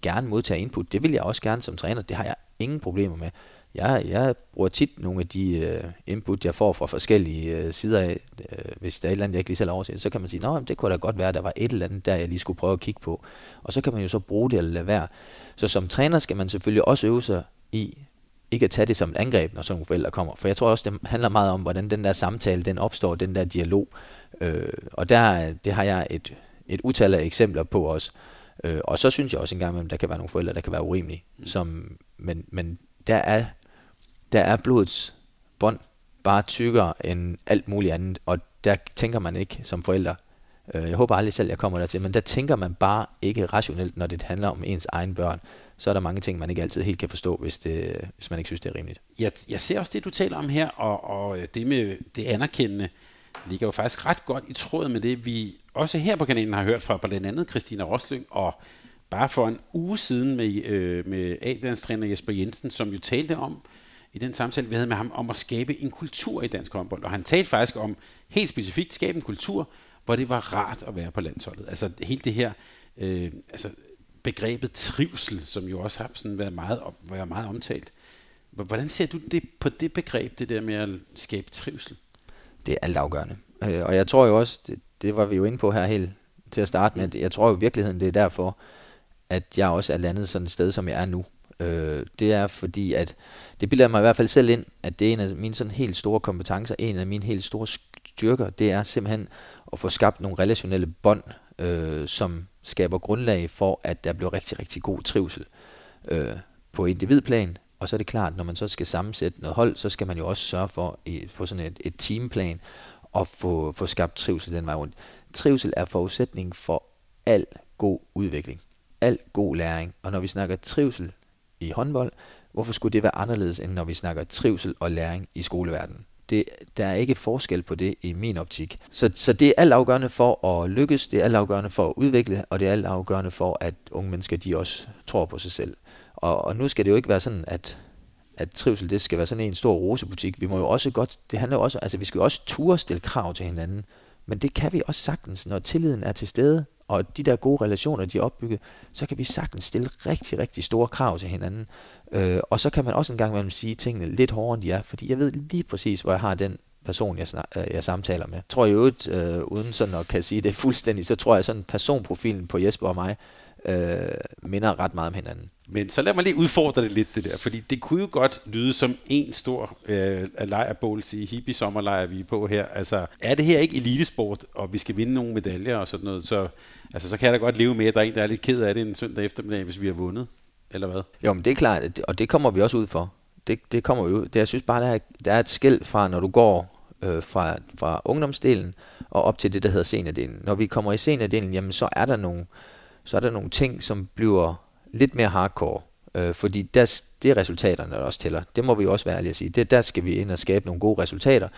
[SPEAKER 2] gerne modtage input. Det vil jeg også gerne som træner, det har jeg ingen problemer med. Jeg, jeg bruger tit nogle af de uh, input, jeg får fra forskellige uh, sider af. Uh, hvis der er et eller andet, jeg ikke lige selv overset, så kan man sige, at det kunne da godt være, at der var et eller andet, der jeg lige skulle prøve at kigge på. Og så kan man jo så bruge det eller lade være. Så som træner skal man selvfølgelig også øve sig i ikke at tage det som et angreb, når sådan nogle forældre kommer. For jeg tror også, det handler meget om, hvordan den der samtale, den opstår, den der dialog. Øh, og der, det har jeg et et utal af eksempler på også. Øh, og så synes jeg også engang, at der kan være nogle forældre, der kan være urimelige. Mm. Som, men, men der er, der er blodets bånd bare tykkere end alt muligt andet, og der tænker man ikke som forældre, øh, jeg håber aldrig selv, jeg kommer der til, men der tænker man bare ikke rationelt, når det handler om ens egen børn. Så er der mange ting, man ikke altid helt kan forstå, hvis, det, hvis man ikke synes, det er rimeligt.
[SPEAKER 1] Jeg, jeg ser også det, du taler om her, og, og det med det anerkendende ligger jo faktisk ret godt i tråd med det, vi også her på kanalen har hørt fra blandt andet Christina Rosling, og bare for en uge siden med, øh, med A-landstræner Jesper Jensen, som jo talte om, i den samtale, vi havde med ham, om at skabe en kultur i dansk håndbold. Og han talte faktisk om helt specifikt skabe en kultur, hvor det var rart at være på landsholdet. Altså helt det her, øh, altså begrebet trivsel, som jo også har sådan været meget, været meget omtalt. Hvordan ser du det på det begreb, det der med at skabe trivsel?
[SPEAKER 2] Det er altafgørende. Øh, og jeg tror jo også, det, det var vi jo inde på her helt til at starte med. Jeg tror jo i virkeligheden, det er derfor, at jeg også er landet sådan et sted, som jeg er nu. Øh, det er fordi, at det bilder mig i hvert fald selv ind, at det er en af mine sådan helt store kompetencer, en af mine helt store styrker, det er simpelthen at få skabt nogle relationelle bånd, øh, som skaber grundlag for, at der bliver rigtig, rigtig god trivsel øh, på individplan. Og så er det klart, når man så skal sammensætte noget hold, så skal man jo også sørge for i, på sådan et, et teamplan at få, få skabt trivsel den vej rundt. Trivsel er forudsætning for al god udvikling, al god læring. Og når vi snakker trivsel i håndbold, hvorfor skulle det være anderledes, end når vi snakker trivsel og læring i skoleverdenen? Det, der er ikke forskel på det i min optik. Så, så det er alt afgørende for at lykkes, det er alt afgørende for at udvikle, og det er alt afgørende for, at unge mennesker de også tror på sig selv. Og, og nu skal det jo ikke være sådan, at at trivsel det skal være sådan en stor rosebutik. Vi må jo også godt, det handler jo også, altså vi skal jo også ture stille krav til hinanden, men det kan vi også sagtens, når tilliden er til stede, og de der gode relationer, de er opbygget, så kan vi sagtens stille rigtig, rigtig store krav til hinanden. Øh, og så kan man også en gang imellem sige tingene lidt hårdere, end de er, fordi jeg ved lige præcis, hvor jeg har den person, jeg, snak, øh, jeg samtaler med. Jeg tror jo, øh, uden sådan at kan sige det fuldstændig, så tror jeg sådan personprofilen på Jesper og mig, øh, minder ret meget om hinanden.
[SPEAKER 1] Men så lad mig lige udfordre det lidt, det der, fordi det kunne jo godt lyde som en stor øh, lejrbål, sige hippie sommerlejr, vi er på her. Altså, er det her ikke elitesport, og vi skal vinde nogle medaljer og sådan noget, så, altså, så kan jeg da godt leve med, at der er en, der er lidt ked af det en søndag eftermiddag, hvis vi har vundet, eller hvad?
[SPEAKER 2] Jo, men det er klart, og det kommer vi også ud for. Det, det kommer vi ud. Det, jeg synes bare, der er, der er et skæld fra, når du går øh, fra, fra ungdomsdelen og op til det, der hedder seniordelen. Når vi kommer i seniordelen, jamen så er der nogle, så er der nogle ting, som bliver lidt mere hardcore. Øh, fordi der, det er resultaterne, der også tæller. Det må vi også være ærlige at sige. Det, der skal vi ind og skabe nogle gode resultater.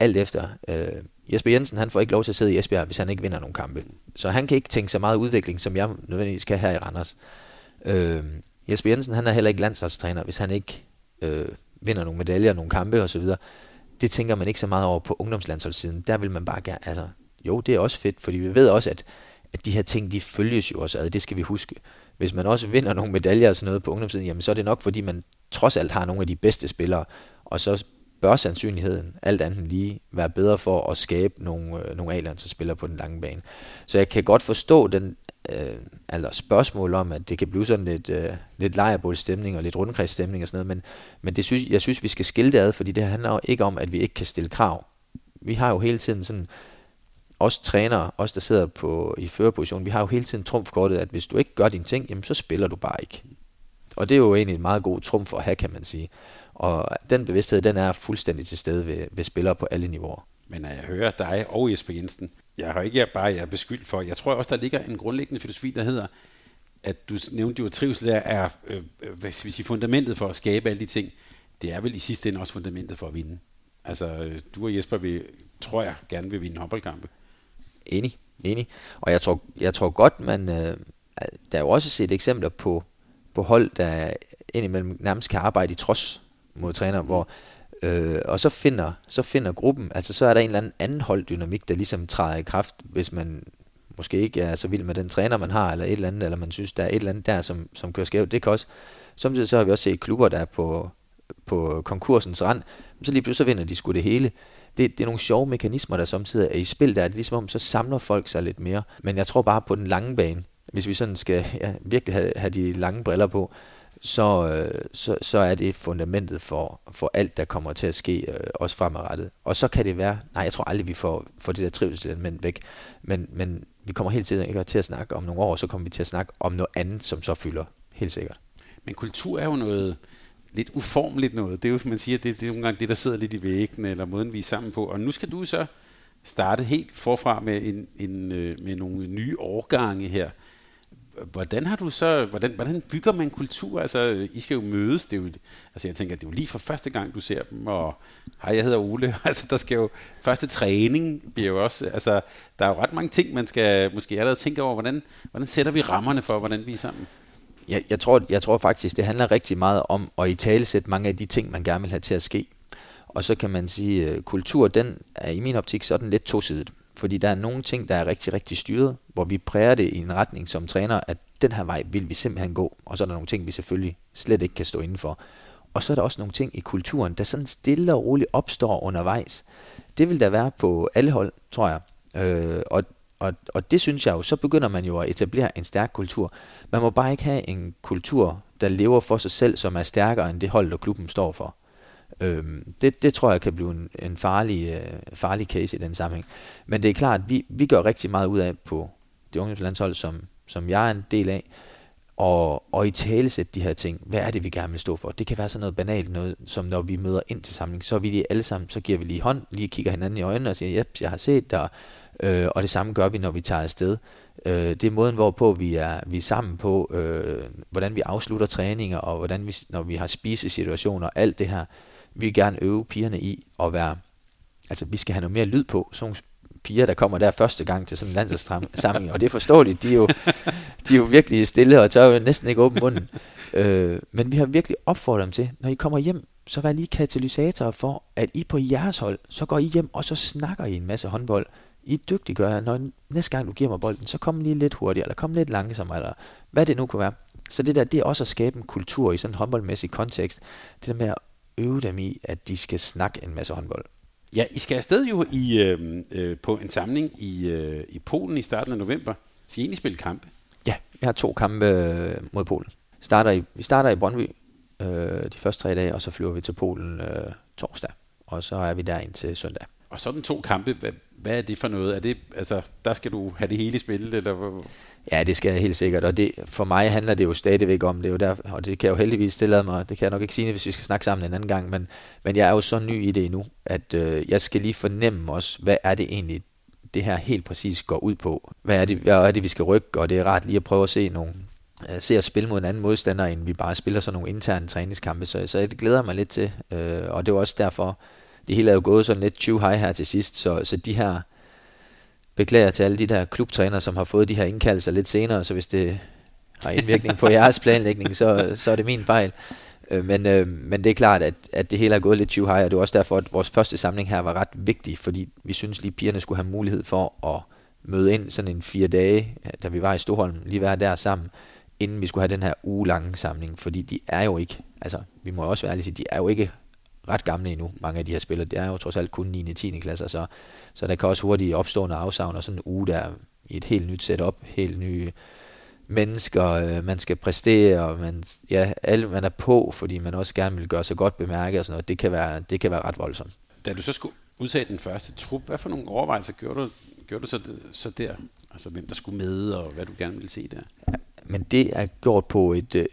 [SPEAKER 2] Alt efter. Øh, Jesper Jensen han får ikke lov til at sidde i Esbjerg, hvis han ikke vinder nogen kampe. Så han kan ikke tænke så meget udvikling, som jeg nødvendigvis kan her i Randers. Øh, Jesper Jensen han er heller ikke landsholdstræner, hvis han ikke øh, vinder nogle medaljer, nogle kampe osv. Det tænker man ikke så meget over på ungdomslandsholdssiden. Der vil man bare gerne, altså jo, det er også fedt, fordi vi ved også, at, at de her ting, de følges jo også ad, det skal vi huske hvis man også vinder nogle medaljer og sådan noget på ungdomssiden, jamen så er det nok, fordi man trods alt har nogle af de bedste spillere, og så bør sandsynligheden alt andet lige være bedre for at skabe nogle, øh, nogle A-landsspillere på den lange bane. Så jeg kan godt forstå den øh, altså spørgsmål om, at det kan blive sådan lidt, øh, lidt lejrebålstemning og lidt rundkredsstemning og sådan noget, men, men det synes, jeg synes, vi skal skille det ad, fordi det handler jo ikke om, at vi ikke kan stille krav. Vi har jo hele tiden sådan os trænere, os der sidder på, i førerposition, vi har jo hele tiden trumfkortet, at hvis du ikke gør dine ting, jamen så spiller du bare ikke. Og det er jo egentlig en meget god trumf at have, kan man sige. Og den bevidsthed, den er fuldstændig til stede ved, ved spillere på alle niveauer.
[SPEAKER 1] Men når jeg hører dig og Jesper Jensen, jeg har ikke bare jeg er beskyldt for, jeg tror også, der ligger en grundlæggende filosofi, der hedder, at du nævnte jo, at trivsel er, øh, øh, hvad skal vi sige, fundamentet for at skabe alle de ting. Det er vel i sidste ende også fundamentet for at vinde. Altså, øh, du og Jesper vil, tror jeg, gerne vil vinde håndboldkampe.
[SPEAKER 2] Enig, enig. Og jeg tror, jeg tror godt, man, øh, der er jo også set eksempler på, på hold, der indimellem nærmest kan arbejde i trods mod træner, hvor øh, og så finder, så finder gruppen, altså så er der en eller anden anden holddynamik, der ligesom træder i kraft, hvis man måske ikke er så vild med den træner, man har, eller et eller andet, eller man synes, der er et eller andet der, som, som kører skævt. Det kan også, samtidig så har vi også set klubber, der er på, på konkursens rand, så lige pludselig så vinder de sgu det hele det, det er nogle sjove mekanismer, der samtidig er i spil der. Det er ligesom om, så samler folk sig lidt mere. Men jeg tror bare på den lange bane, hvis vi sådan skal ja, virkelig have, have de lange briller på, så, øh, så, så er det fundamentet for, for alt, der kommer til at ske, øh, også fremadrettet. Og så kan det være, nej, jeg tror aldrig, vi får, får det der trivselselement væk, men, men vi kommer helt tiden ikke til at snakke om nogle år, så kommer vi til at snakke om noget andet, som så fylder, helt sikkert.
[SPEAKER 1] Men kultur er jo noget, lidt uformeligt noget. Det er jo, man siger, det, det er nogle gange det, der sidder lidt i væggene, eller måden, vi er sammen på. Og nu skal du så starte helt forfra med, en, en, øh, med nogle nye årgange her. Hvordan har du så, hvordan, hvordan bygger man kultur? Altså, I skal jo mødes, det er jo, altså jeg tænker, det er jo lige for første gang, du ser dem, og hej, jeg hedder Ole, altså der skal jo, første træning bliver jo også, altså der er jo ret mange ting, man skal måske allerede tænke over, hvordan, hvordan sætter vi rammerne for, hvordan vi er sammen?
[SPEAKER 2] Jeg, jeg, tror, jeg tror faktisk, det handler rigtig meget om at i tale sætte mange af de ting, man gerne vil have til at ske. Og så kan man sige, at kultur, den er i min optik sådan lidt tosidet. Fordi der er nogle ting, der er rigtig, rigtig styret, hvor vi præger det i en retning som træner, at den her vej vil vi simpelthen gå. Og så er der nogle ting, vi selvfølgelig slet ikke kan stå indenfor. Og så er der også nogle ting i kulturen, der sådan stille og roligt opstår undervejs. Det vil der være på alle hold, tror jeg. Øh, og og, og det synes jeg jo, så begynder man jo at etablere en stærk kultur. Man må bare ikke have en kultur, der lever for sig selv, som er stærkere end det hold, der klubben står for. Øhm, det, det tror jeg kan blive en, en farlig, øh, farlig case i den sammenhæng. Men det er klart, at vi, vi gør rigtig meget ud af på det unge landshold, som, som jeg er en del af, og, og i talesæt de her ting. Hvad er det, vi gerne vil stå for? Det kan være sådan noget banalt, noget, som når vi møder ind til samling, så er vi lige alle sammen, så giver vi lige hånd, lige kigger hinanden i øjnene og siger, ja, jeg har set dig, Øh, og det samme gør vi, når vi tager afsted. Øh, det er måden, hvorpå vi er, vi er sammen på, øh, hvordan vi afslutter træninger, og hvordan vi, når vi har spisesituationer og alt det her. Vi vil gerne øve pigerne i at være, altså vi skal have noget mere lyd på, sådan piger, der kommer der første gang til sådan en landsholdssamling, og det er forståeligt, de er jo, de er jo virkelig stille og tør jo næsten ikke åbne munden. Øh, men vi har virkelig opfordret dem til, når I kommer hjem, så vær lige katalysatorer for, at I på jeres hold, så går I hjem, og så snakker I en masse håndbold, i dygtiggør, når næste gang du giver mig bolden, så kom lige lidt hurtigere, eller kom lidt langsommere, eller hvad det nu kunne være. Så det der, det er også at skabe en kultur i sådan en håndboldmæssig kontekst. Det der med at øve dem i, at de skal snakke en masse håndbold.
[SPEAKER 1] Ja, I skal afsted jo i, øh, øh, på en samling i, øh, i Polen i starten af november. Skal I egentlig spille kampe?
[SPEAKER 2] Ja, Vi har to kampe øh, mod Polen. Starter i, vi starter i Brøndby øh, de første tre dage, og så flyver vi til Polen øh, torsdag. Og så er vi der indtil søndag.
[SPEAKER 1] Og sådan to kampe, hvad, hvad er det for noget? Er det, altså, der skal du have det hele i spil, eller
[SPEAKER 2] Ja, det skal jeg helt sikkert, og det, for mig handler det jo stadigvæk om, det er jo der, og det kan jeg jo heldigvis stille mig, det kan jeg nok ikke sige, hvis vi skal snakke sammen en anden gang, men, men jeg er jo så ny i det endnu, at øh, jeg skal lige fornemme også, hvad er det egentlig, det her helt præcis går ud på. Hvad er det, hvad er det vi skal rykke, og det er rart lige at prøve at se nogle, øh, se at spille mod en anden modstander, end vi bare spiller sådan nogle interne træningskampe, så, så det glæder mig lidt til, øh, og det er også derfor, det hele er jo gået sådan lidt 20 high her til sidst, så, så de her beklager til alle de der klubtrænere, som har fået de her indkaldelser lidt senere, så hvis det har indvirkning på jeres planlægning, så, så er det min fejl. Øh, men, øh, men det er klart, at, at det hele er gået lidt 20 high, og det er også derfor, at vores første samling her var ret vigtig, fordi vi synes lige, pigerne skulle have mulighed for at møde ind sådan en fire dage, da vi var i Stoholm, lige være der sammen, inden vi skulle have den her ugelange samling, fordi de er jo ikke, altså vi må også være ærlige sige, de er jo ikke ret gamle endnu, mange af de her spillere. Det er jo trods alt kun 9. og 10. klasser, så, så der kan også hurtigt opstå en afsavn og sådan en uge der i et helt nyt setup, helt nye mennesker, øh, man skal præstere, og man, ja, alle, man er på, fordi man også gerne vil gøre sig godt bemærket og sådan noget. Det kan være, det kan være ret voldsomt.
[SPEAKER 1] Da du så skulle udtage den første trup, hvad for nogle overvejelser gjorde du, gjorde du så, så der? Altså hvem der skulle med, og hvad du gerne ville se der? Ja,
[SPEAKER 2] men det er gjort på et, øh,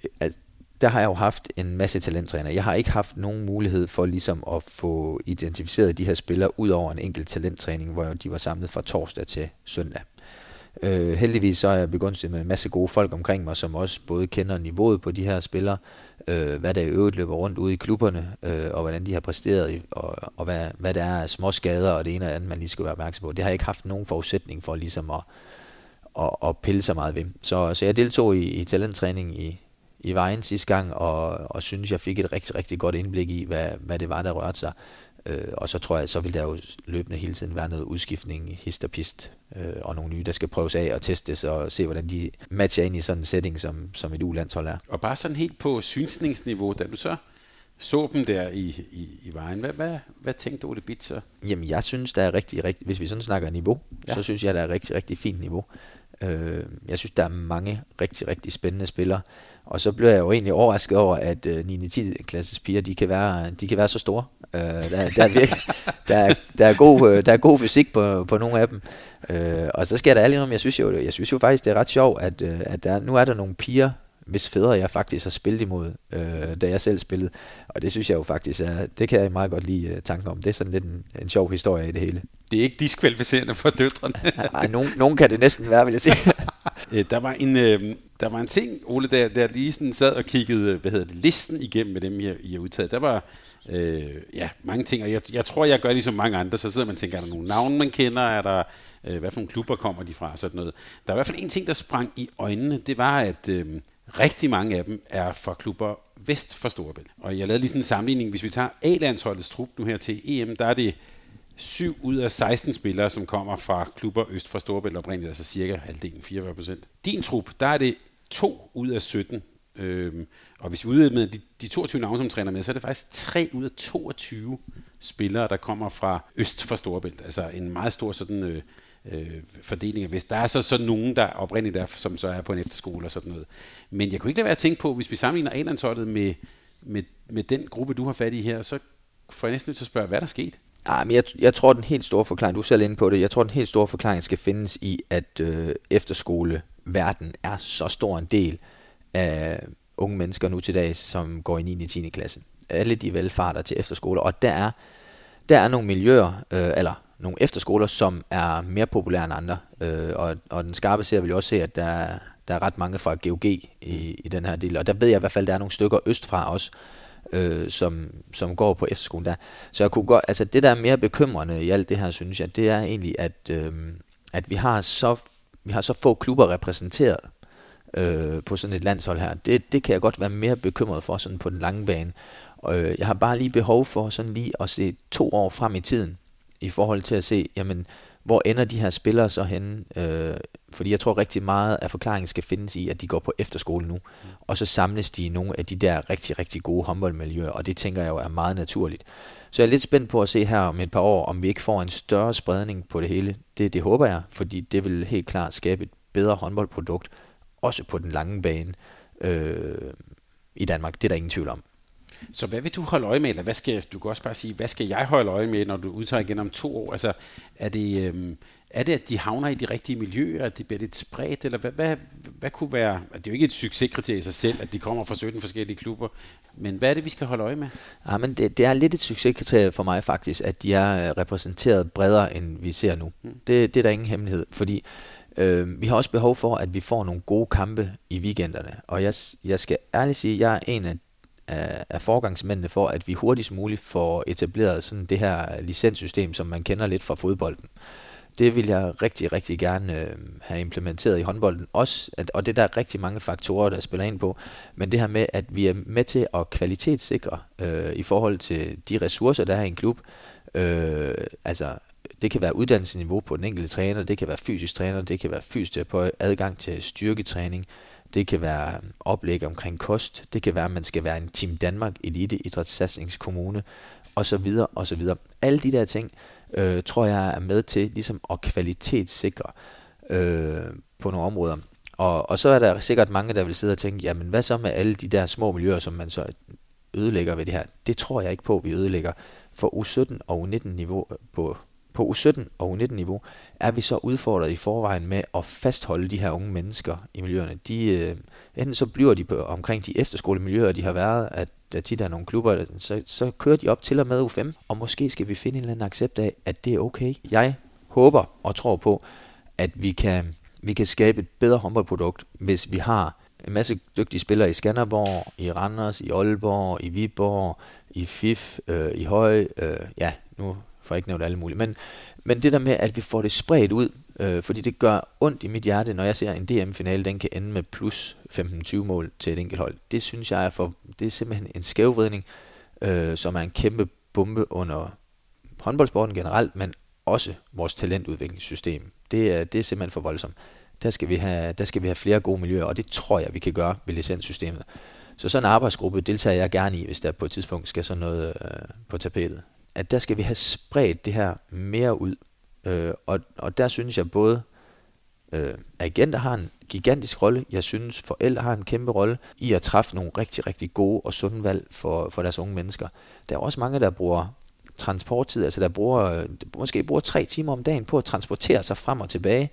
[SPEAKER 2] der har jeg jo haft en masse talenttræner. Jeg har ikke haft nogen mulighed for ligesom at få identificeret de her spillere ud over en enkelt talenttræning, hvor de var samlet fra torsdag til søndag. Øh, heldigvis så er jeg begyndt med en masse gode folk omkring mig, som også både kender niveauet på de her spillere, øh, hvad der i øvrigt løber rundt ude i klubberne, øh, og hvordan de har præsteret, og, og hvad, hvad der er af små skader og det ene og andet, man lige skal være opmærksom på. Det har jeg ikke haft nogen forudsætning for ligesom at, at, at pille så meget ved. Så, så jeg deltog i, i talenttræning i, i vejen sidste gang, og, og synes, jeg fik et rigtig, rigtig godt indblik i, hvad, hvad det var, der rørte sig. Øh, og så tror jeg, så vil der jo løbende hele tiden være noget udskiftning, hist og pist, øh, og nogle nye, der skal prøves af og testes og se, hvordan de matcher ind i sådan en setting, som, som et ulandshold er.
[SPEAKER 1] Og bare sådan helt på synsningsniveau, da du så så dem der i, i, i vejen. Hvad, hvad, hvad tænkte Ole Bitt så?
[SPEAKER 2] Jamen, jeg synes, der er rigtig, rigtig, hvis vi sådan snakker niveau, ja. så synes jeg, der er rigtig, rigtig fint niveau. Øh, jeg synes, der er mange rigtig, rigtig spændende spillere. Og så blev jeg jo egentlig overrasket over, at øh, 9. 10. klasses piger, de kan være, de kan være så store. Øh, der, der, er virkelig, der, er, der, er god, øh, der er god fysik på, på nogle af dem. Øh, og så skal jeg da ærlig om, jeg synes jo, jeg synes jo faktisk, det er ret sjovt, at, øh, at der, nu er der nogle piger, hvis fædre jeg faktisk har spillet imod, øh, da jeg selv spillede. Og det synes jeg jo faktisk er, det kan jeg meget godt lide uh, tanken om. Det er sådan lidt en, en sjov historie i det hele.
[SPEAKER 1] Det er ikke diskvalificerende for døtrene.
[SPEAKER 2] Nej, nogen, nogen kan det næsten være, vil jeg sige.
[SPEAKER 1] Øh, der, var en, øh, der var en ting, Ole, der, der lige sådan sad og kiggede hvad hedder det, listen igennem med dem, I har, I har udtaget. Der var øh, ja, mange ting, og jeg, jeg tror, jeg gør ligesom mange andre, så sidder man og tænker, er der nogle navne, man kender? Er der, øh, hvad for nogle klubber kommer de fra? Sådan noget. Der er i hvert fald en ting, der sprang i øjnene, det var, at øh, rigtig mange af dem er fra klubber vest for Storebælt. Og jeg lavede lige sådan en sammenligning. Hvis vi tager A-landsholdets trup nu her til EM, der er det 7 ud af 16 spillere, som kommer fra klubber øst for Storebælt oprindeligt, altså cirka halvdelen, 44 procent. Din trup, der er det 2 ud af 17. Øhm, og hvis vi udvider med de, de 22 navne, som træner med, så er det faktisk 3 ud af 22 spillere, der kommer fra øst for Storebælt. Altså en meget stor sådan, øh, øh, fordelinger, hvis. Der er så, så nogen, der oprindeligt der, som så er på en efterskole og sådan noget. Men jeg kunne ikke lade være at tænke på, hvis vi sammenligner a med, med, med den gruppe, du har fat i her, så får jeg næsten nødt til at spørge, hvad der er sket?
[SPEAKER 2] Ah, men jeg, jeg tror, den helt store forklaring, du er selv inde på det, jeg tror, den helt store forklaring skal findes i, at øh, efterskoleverden er så stor en del af unge mennesker nu til dags, som går i 9. og 10. klasse. Alle de velfarter til efterskoler, og der er, der er nogle miljøer, øh, eller nogle efterskoler, som er mere populære end andre. Øh, og, og den skarpe ser vil jo også se, at der, der er ret mange fra GOG i, i den her del. Og der ved jeg i hvert fald, at der er nogle stykker østfra også, øh, som, som går på efterskolen der. Så jeg kunne godt, altså det der er mere bekymrende i alt det her, synes jeg, det er egentlig, at, øh, at vi har så vi har så få klubber repræsenteret øh, på sådan et landshold her. Det, det kan jeg godt være mere bekymret for sådan på den lange bane. Og øh, jeg har bare lige behov for sådan lige at se to år frem i tiden i forhold til at se, jamen, hvor ender de her spillere så henne? Øh, fordi jeg tror rigtig meget af forklaringen skal findes i, at de går på efterskole nu, mm. og så samles de i nogle af de der rigtig, rigtig gode håndboldmiljøer, og det tænker jeg jo er meget naturligt. Så jeg er lidt spændt på at se her om et par år, om vi ikke får en større spredning på det hele. Det, det håber jeg, fordi det vil helt klart skabe et bedre håndboldprodukt, også på den lange bane øh, i Danmark. Det er der ingen tvivl om.
[SPEAKER 1] Så hvad vil du holde øje med, eller hvad skal, du kan også bare sige, hvad skal jeg holde øje med, når du udtager igen om to år? Altså, er det, øhm, er det, at de havner i de rigtige miljøer, at de bliver lidt spredt, eller hvad, hvad, hvad kunne være, det er jo ikke et succeskriterie i sig selv, at de kommer fra 17 forskellige klubber, men hvad er det, vi skal holde øje med?
[SPEAKER 2] Ja, men det, det er lidt et succeskriterie for mig faktisk, at de er øh, repræsenteret bredere, end vi ser nu. Mm. Det, det er der ingen hemmelighed, fordi øh, vi har også behov for, at vi får nogle gode kampe i weekenderne, og jeg, jeg skal ærligt sige, at jeg er en af af, af forgangsmændene for, at vi hurtigst muligt får etableret sådan det her licenssystem, som man kender lidt fra fodbolden. Det vil jeg rigtig, rigtig gerne øh, have implementeret i håndbolden også, at, og det der er rigtig mange faktorer, der spiller ind på, men det her med, at vi er med til at kvalitetssikre øh, i forhold til de ressourcer, der er i en klub, øh, altså det kan være uddannelsesniveau på den enkelte træner, det kan være fysisk træner, det kan være fysisk på adgang til styrketræning, det kan være oplæg omkring kost, det kan være, at man skal være en Team Danmark Elite Idrætssatsningskommune, og så videre, og så videre. Alle de der ting, øh, tror jeg er med til ligesom at kvalitetssikre øh, på nogle områder. Og, og så er der sikkert mange, der vil sidde og tænke, jamen hvad så med alle de der små miljøer, som man så ødelægger ved det her? Det tror jeg ikke på, vi ødelægger. For U17 og U19 niveau øh, på på U17 og U19-niveau er vi så udfordret i forvejen med at fastholde de her unge mennesker i miljøerne. De, øh, enten så bliver de på, omkring de efterskolemiljøer, de har været, at der tit er nogle klubber, så, så kører de op til og med U5, og måske skal vi finde en eller anden accept af, at det er okay. Jeg håber og tror på, at vi kan, vi kan skabe et bedre håndboldprodukt, hvis vi har en masse dygtige spillere i Skanderborg, i Randers, i Aalborg, i Viborg, i FIF, øh, i Høj, øh, ja, nu for ikke nævnt alle mulige. Men, men det der med, at vi får det spredt ud, øh, fordi det gør ondt i mit hjerte, når jeg ser en DM-finale, den kan ende med plus 15-20 mål til et enkelt hold. Det synes jeg er, for, det er simpelthen en skævvridning, øh, som er en kæmpe bombe under håndboldsporten generelt, men også vores talentudviklingssystem. Det er, det er simpelthen for voldsomt. Der skal, vi have, der skal vi have flere gode miljøer, og det tror jeg, vi kan gøre ved licenssystemet. Så sådan en arbejdsgruppe deltager jeg gerne i, hvis der på et tidspunkt skal sådan noget øh, på tapetet at der skal vi have spredt det her mere ud. Øh, og, og der synes jeg både, øh, agenter har en gigantisk rolle. Jeg synes, forældre har en kæmpe rolle i at træffe nogle rigtig, rigtig gode og sunde valg for, for deres unge mennesker. Der er også mange, der bruger transporttid, altså der bruger, øh, måske bruger tre timer om dagen på at transportere sig frem og tilbage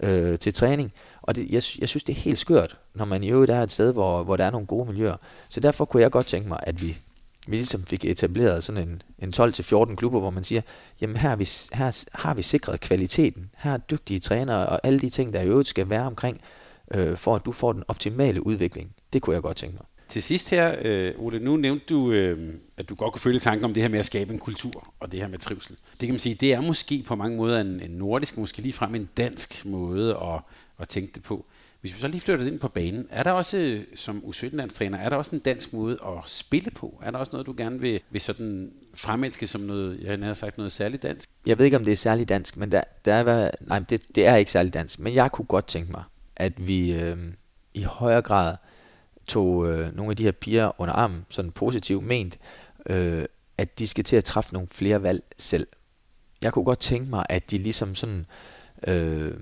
[SPEAKER 2] øh, til træning. Og det, jeg, jeg synes, det er helt skørt, når man i øvrigt er et sted, hvor, hvor der er nogle gode miljøer. Så derfor kunne jeg godt tænke mig, at vi vi ligesom fik etableret sådan en, en 12-14 klubber, hvor man siger, jamen her har, vi, her har vi sikret kvaliteten, her er dygtige trænere og alle de ting, der i øvrigt skal være omkring, øh, for at du får den optimale udvikling. Det kunne jeg godt tænke mig.
[SPEAKER 1] Til sidst her, øh, Ole, nu nævnte du, øh, at du godt kunne følge tanken om det her med at skabe en kultur, og det her med trivsel. Det kan man sige, det er måske på mange måder en, en nordisk, måske lige frem en dansk måde at, at tænke det på. Hvis vi så lige flytter ind på banen, er der også, som U17-landstræner, er der også en dansk måde at spille på? Er der også noget, du gerne vil, vil sådan fremelske som noget, jeg har sagt, noget særligt dansk?
[SPEAKER 2] Jeg ved ikke, om det er særligt dansk, men der, der er, nej, det, det er ikke særligt dansk. Men jeg kunne godt tænke mig, at vi øh, i højere grad tog øh, nogle af de her piger under armen, sådan positivt ment, øh, at de skal til at træffe nogle flere valg selv. Jeg kunne godt tænke mig, at de ligesom sådan... Øh,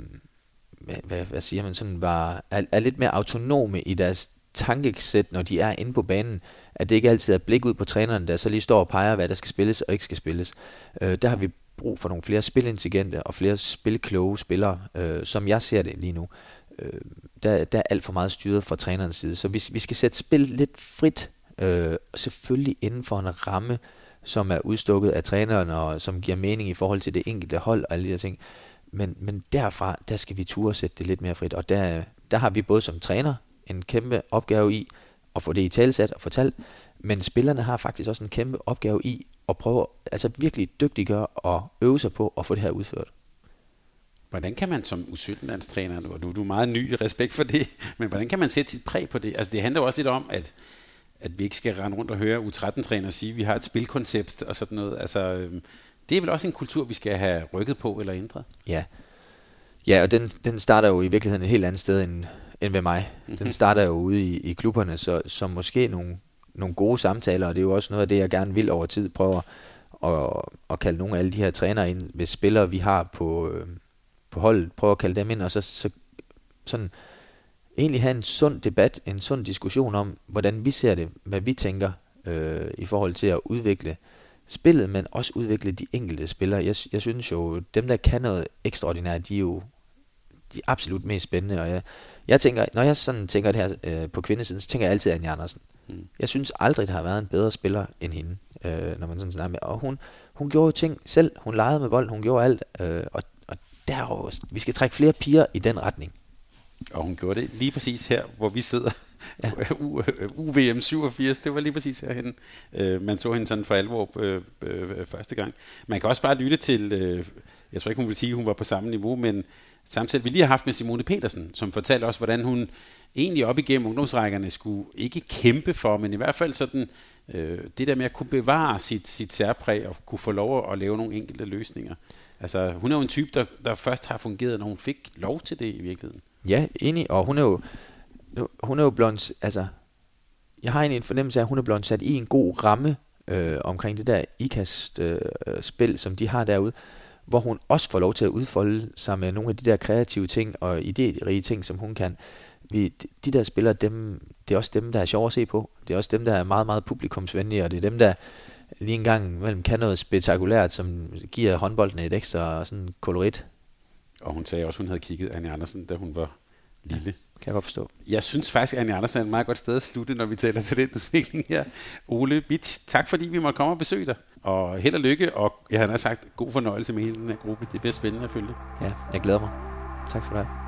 [SPEAKER 2] hvad, hvad siger man, sådan var, er, er lidt mere autonome i deres tankesæt, når de er inde på banen, at det ikke altid er blik ud på træneren, der så lige står og peger, hvad der skal spilles og ikke skal spilles. Øh, der har vi brug for nogle flere spilintelligente og flere spilkloge spillere, øh, som jeg ser det lige nu. Øh, der, der er alt for meget styret fra trænerens side, så vi, vi skal sætte spil lidt frit, øh, selvfølgelig inden for en ramme, som er udstukket af træneren, og som giver mening i forhold til det enkelte hold og alle de der ting. Men, men derfra, der skal vi turde sætte det lidt mere frit, og der, der har vi både som træner en kæmpe opgave i at få det i talsat og fortalt, men spillerne har faktisk også en kæmpe opgave i at prøve altså virkelig dygtiggøre og øve sig på at få det her udført.
[SPEAKER 1] Hvordan kan man som U17-landstræner, nu, nu er du meget ny, respekt for det, men hvordan kan man sætte sit præg på det? Altså det handler jo også lidt om, at, at vi ikke skal rende rundt og høre U13-træner sige, at vi har et spilkoncept og sådan noget. Altså, øhm, det er vel også en kultur, vi skal have rykket på eller ændret?
[SPEAKER 2] Ja, ja og den, den starter jo i virkeligheden et helt andet sted end, end ved mig. Mm-hmm. Den starter jo ude i, i klubberne, så, så måske nogle, nogle gode samtaler, og det er jo også noget af det, jeg gerne vil over tid prøve at, at kalde nogle af alle de her trænere ind, hvis spillere vi har på, øh, på holdet, prøve at kalde dem ind, og så, så sådan egentlig have en sund debat, en sund diskussion om, hvordan vi ser det, hvad vi tænker øh, i forhold til at udvikle spillet, men også udvikle de enkelte spillere. Jeg, jeg synes jo, dem der kan noget ekstraordinært, de er jo de absolut mest spændende, og jeg, jeg tænker, når jeg sådan tænker det her øh, på kvindesiden, så tænker jeg altid Anja Andersen. Mm. Jeg synes aldrig, der har været en bedre spiller end hende, øh, når man sådan snakker med. Og hun, hun gjorde jo ting selv. Hun legede med bold, hun gjorde alt. Øh, og, og der er jo, vi skal trække flere piger i den retning.
[SPEAKER 1] Og hun gjorde det lige præcis her, hvor vi sidder. Ja. UVM 87, det var lige præcis herhen. Øh, man så hende sådan for alvor øh, øh, første gang. Man kan også bare lytte til, øh, jeg tror ikke hun vil sige, at hun var på samme niveau, men samtidig vi lige har haft med Simone Petersen, som fortalte os, hvordan hun egentlig op igennem ungdomsrækkerne skulle ikke kæmpe for, men i hvert fald sådan, øh, det der med at kunne bevare sit, sit særpræg og kunne få lov at lave nogle enkelte løsninger. Altså, hun er jo en type, der, der først har fungeret, når hun fik lov til det i virkeligheden.
[SPEAKER 2] Ja, enig, og hun er jo, hun er jo blevet, altså, jeg har egentlig en fornemmelse af, at hun er blevet sat i en god ramme øh, omkring det der IKAST-spil, øh, øh som de har derude, hvor hun også får lov til at udfolde sig med nogle af de der kreative ting og idérige ting, som hun kan. Vi, de der spillere, dem, det er også dem, der er sjov at se på. Det er også dem, der er meget, meget publikumsvenlige, og det er dem, der lige en gang mellem kan noget spektakulært, som giver håndbolden et ekstra sådan kolorit.
[SPEAKER 1] Og hun sagde også, at hun havde kigget Anne Andersen, da hun var lille. Ja,
[SPEAKER 2] kan jeg godt forstå.
[SPEAKER 1] Jeg synes faktisk, at Anne Andersen er et meget godt sted at slutte, når vi taler til den udvikling her. Ole Bitch, tak fordi vi måtte komme og besøge dig. Og held og lykke, og jeg har sagt god fornøjelse med hele den her gruppe. Det bliver spændende at følge.
[SPEAKER 2] Ja, jeg glæder mig. Tak skal du have.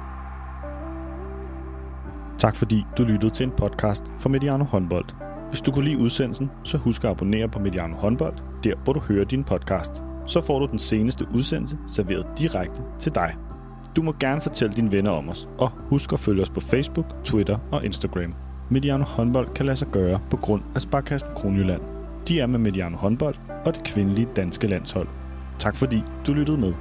[SPEAKER 4] Tak fordi du lyttede til en podcast fra Mediano Håndbold. Hvis du kunne lide udsendelsen, så husk at abonnere på Mediano Håndbold, der hvor du hører din podcast. Så får du den seneste udsendelse serveret direkte til dig. Du må gerne fortælle dine venner om os, og husk at følge os på Facebook, Twitter og Instagram. Mediano håndbold kan lade sig gøre på grund af Sparkassen Kronjylland. De er med Mediano håndbold og det kvindelige danske landshold. Tak fordi du lyttede med.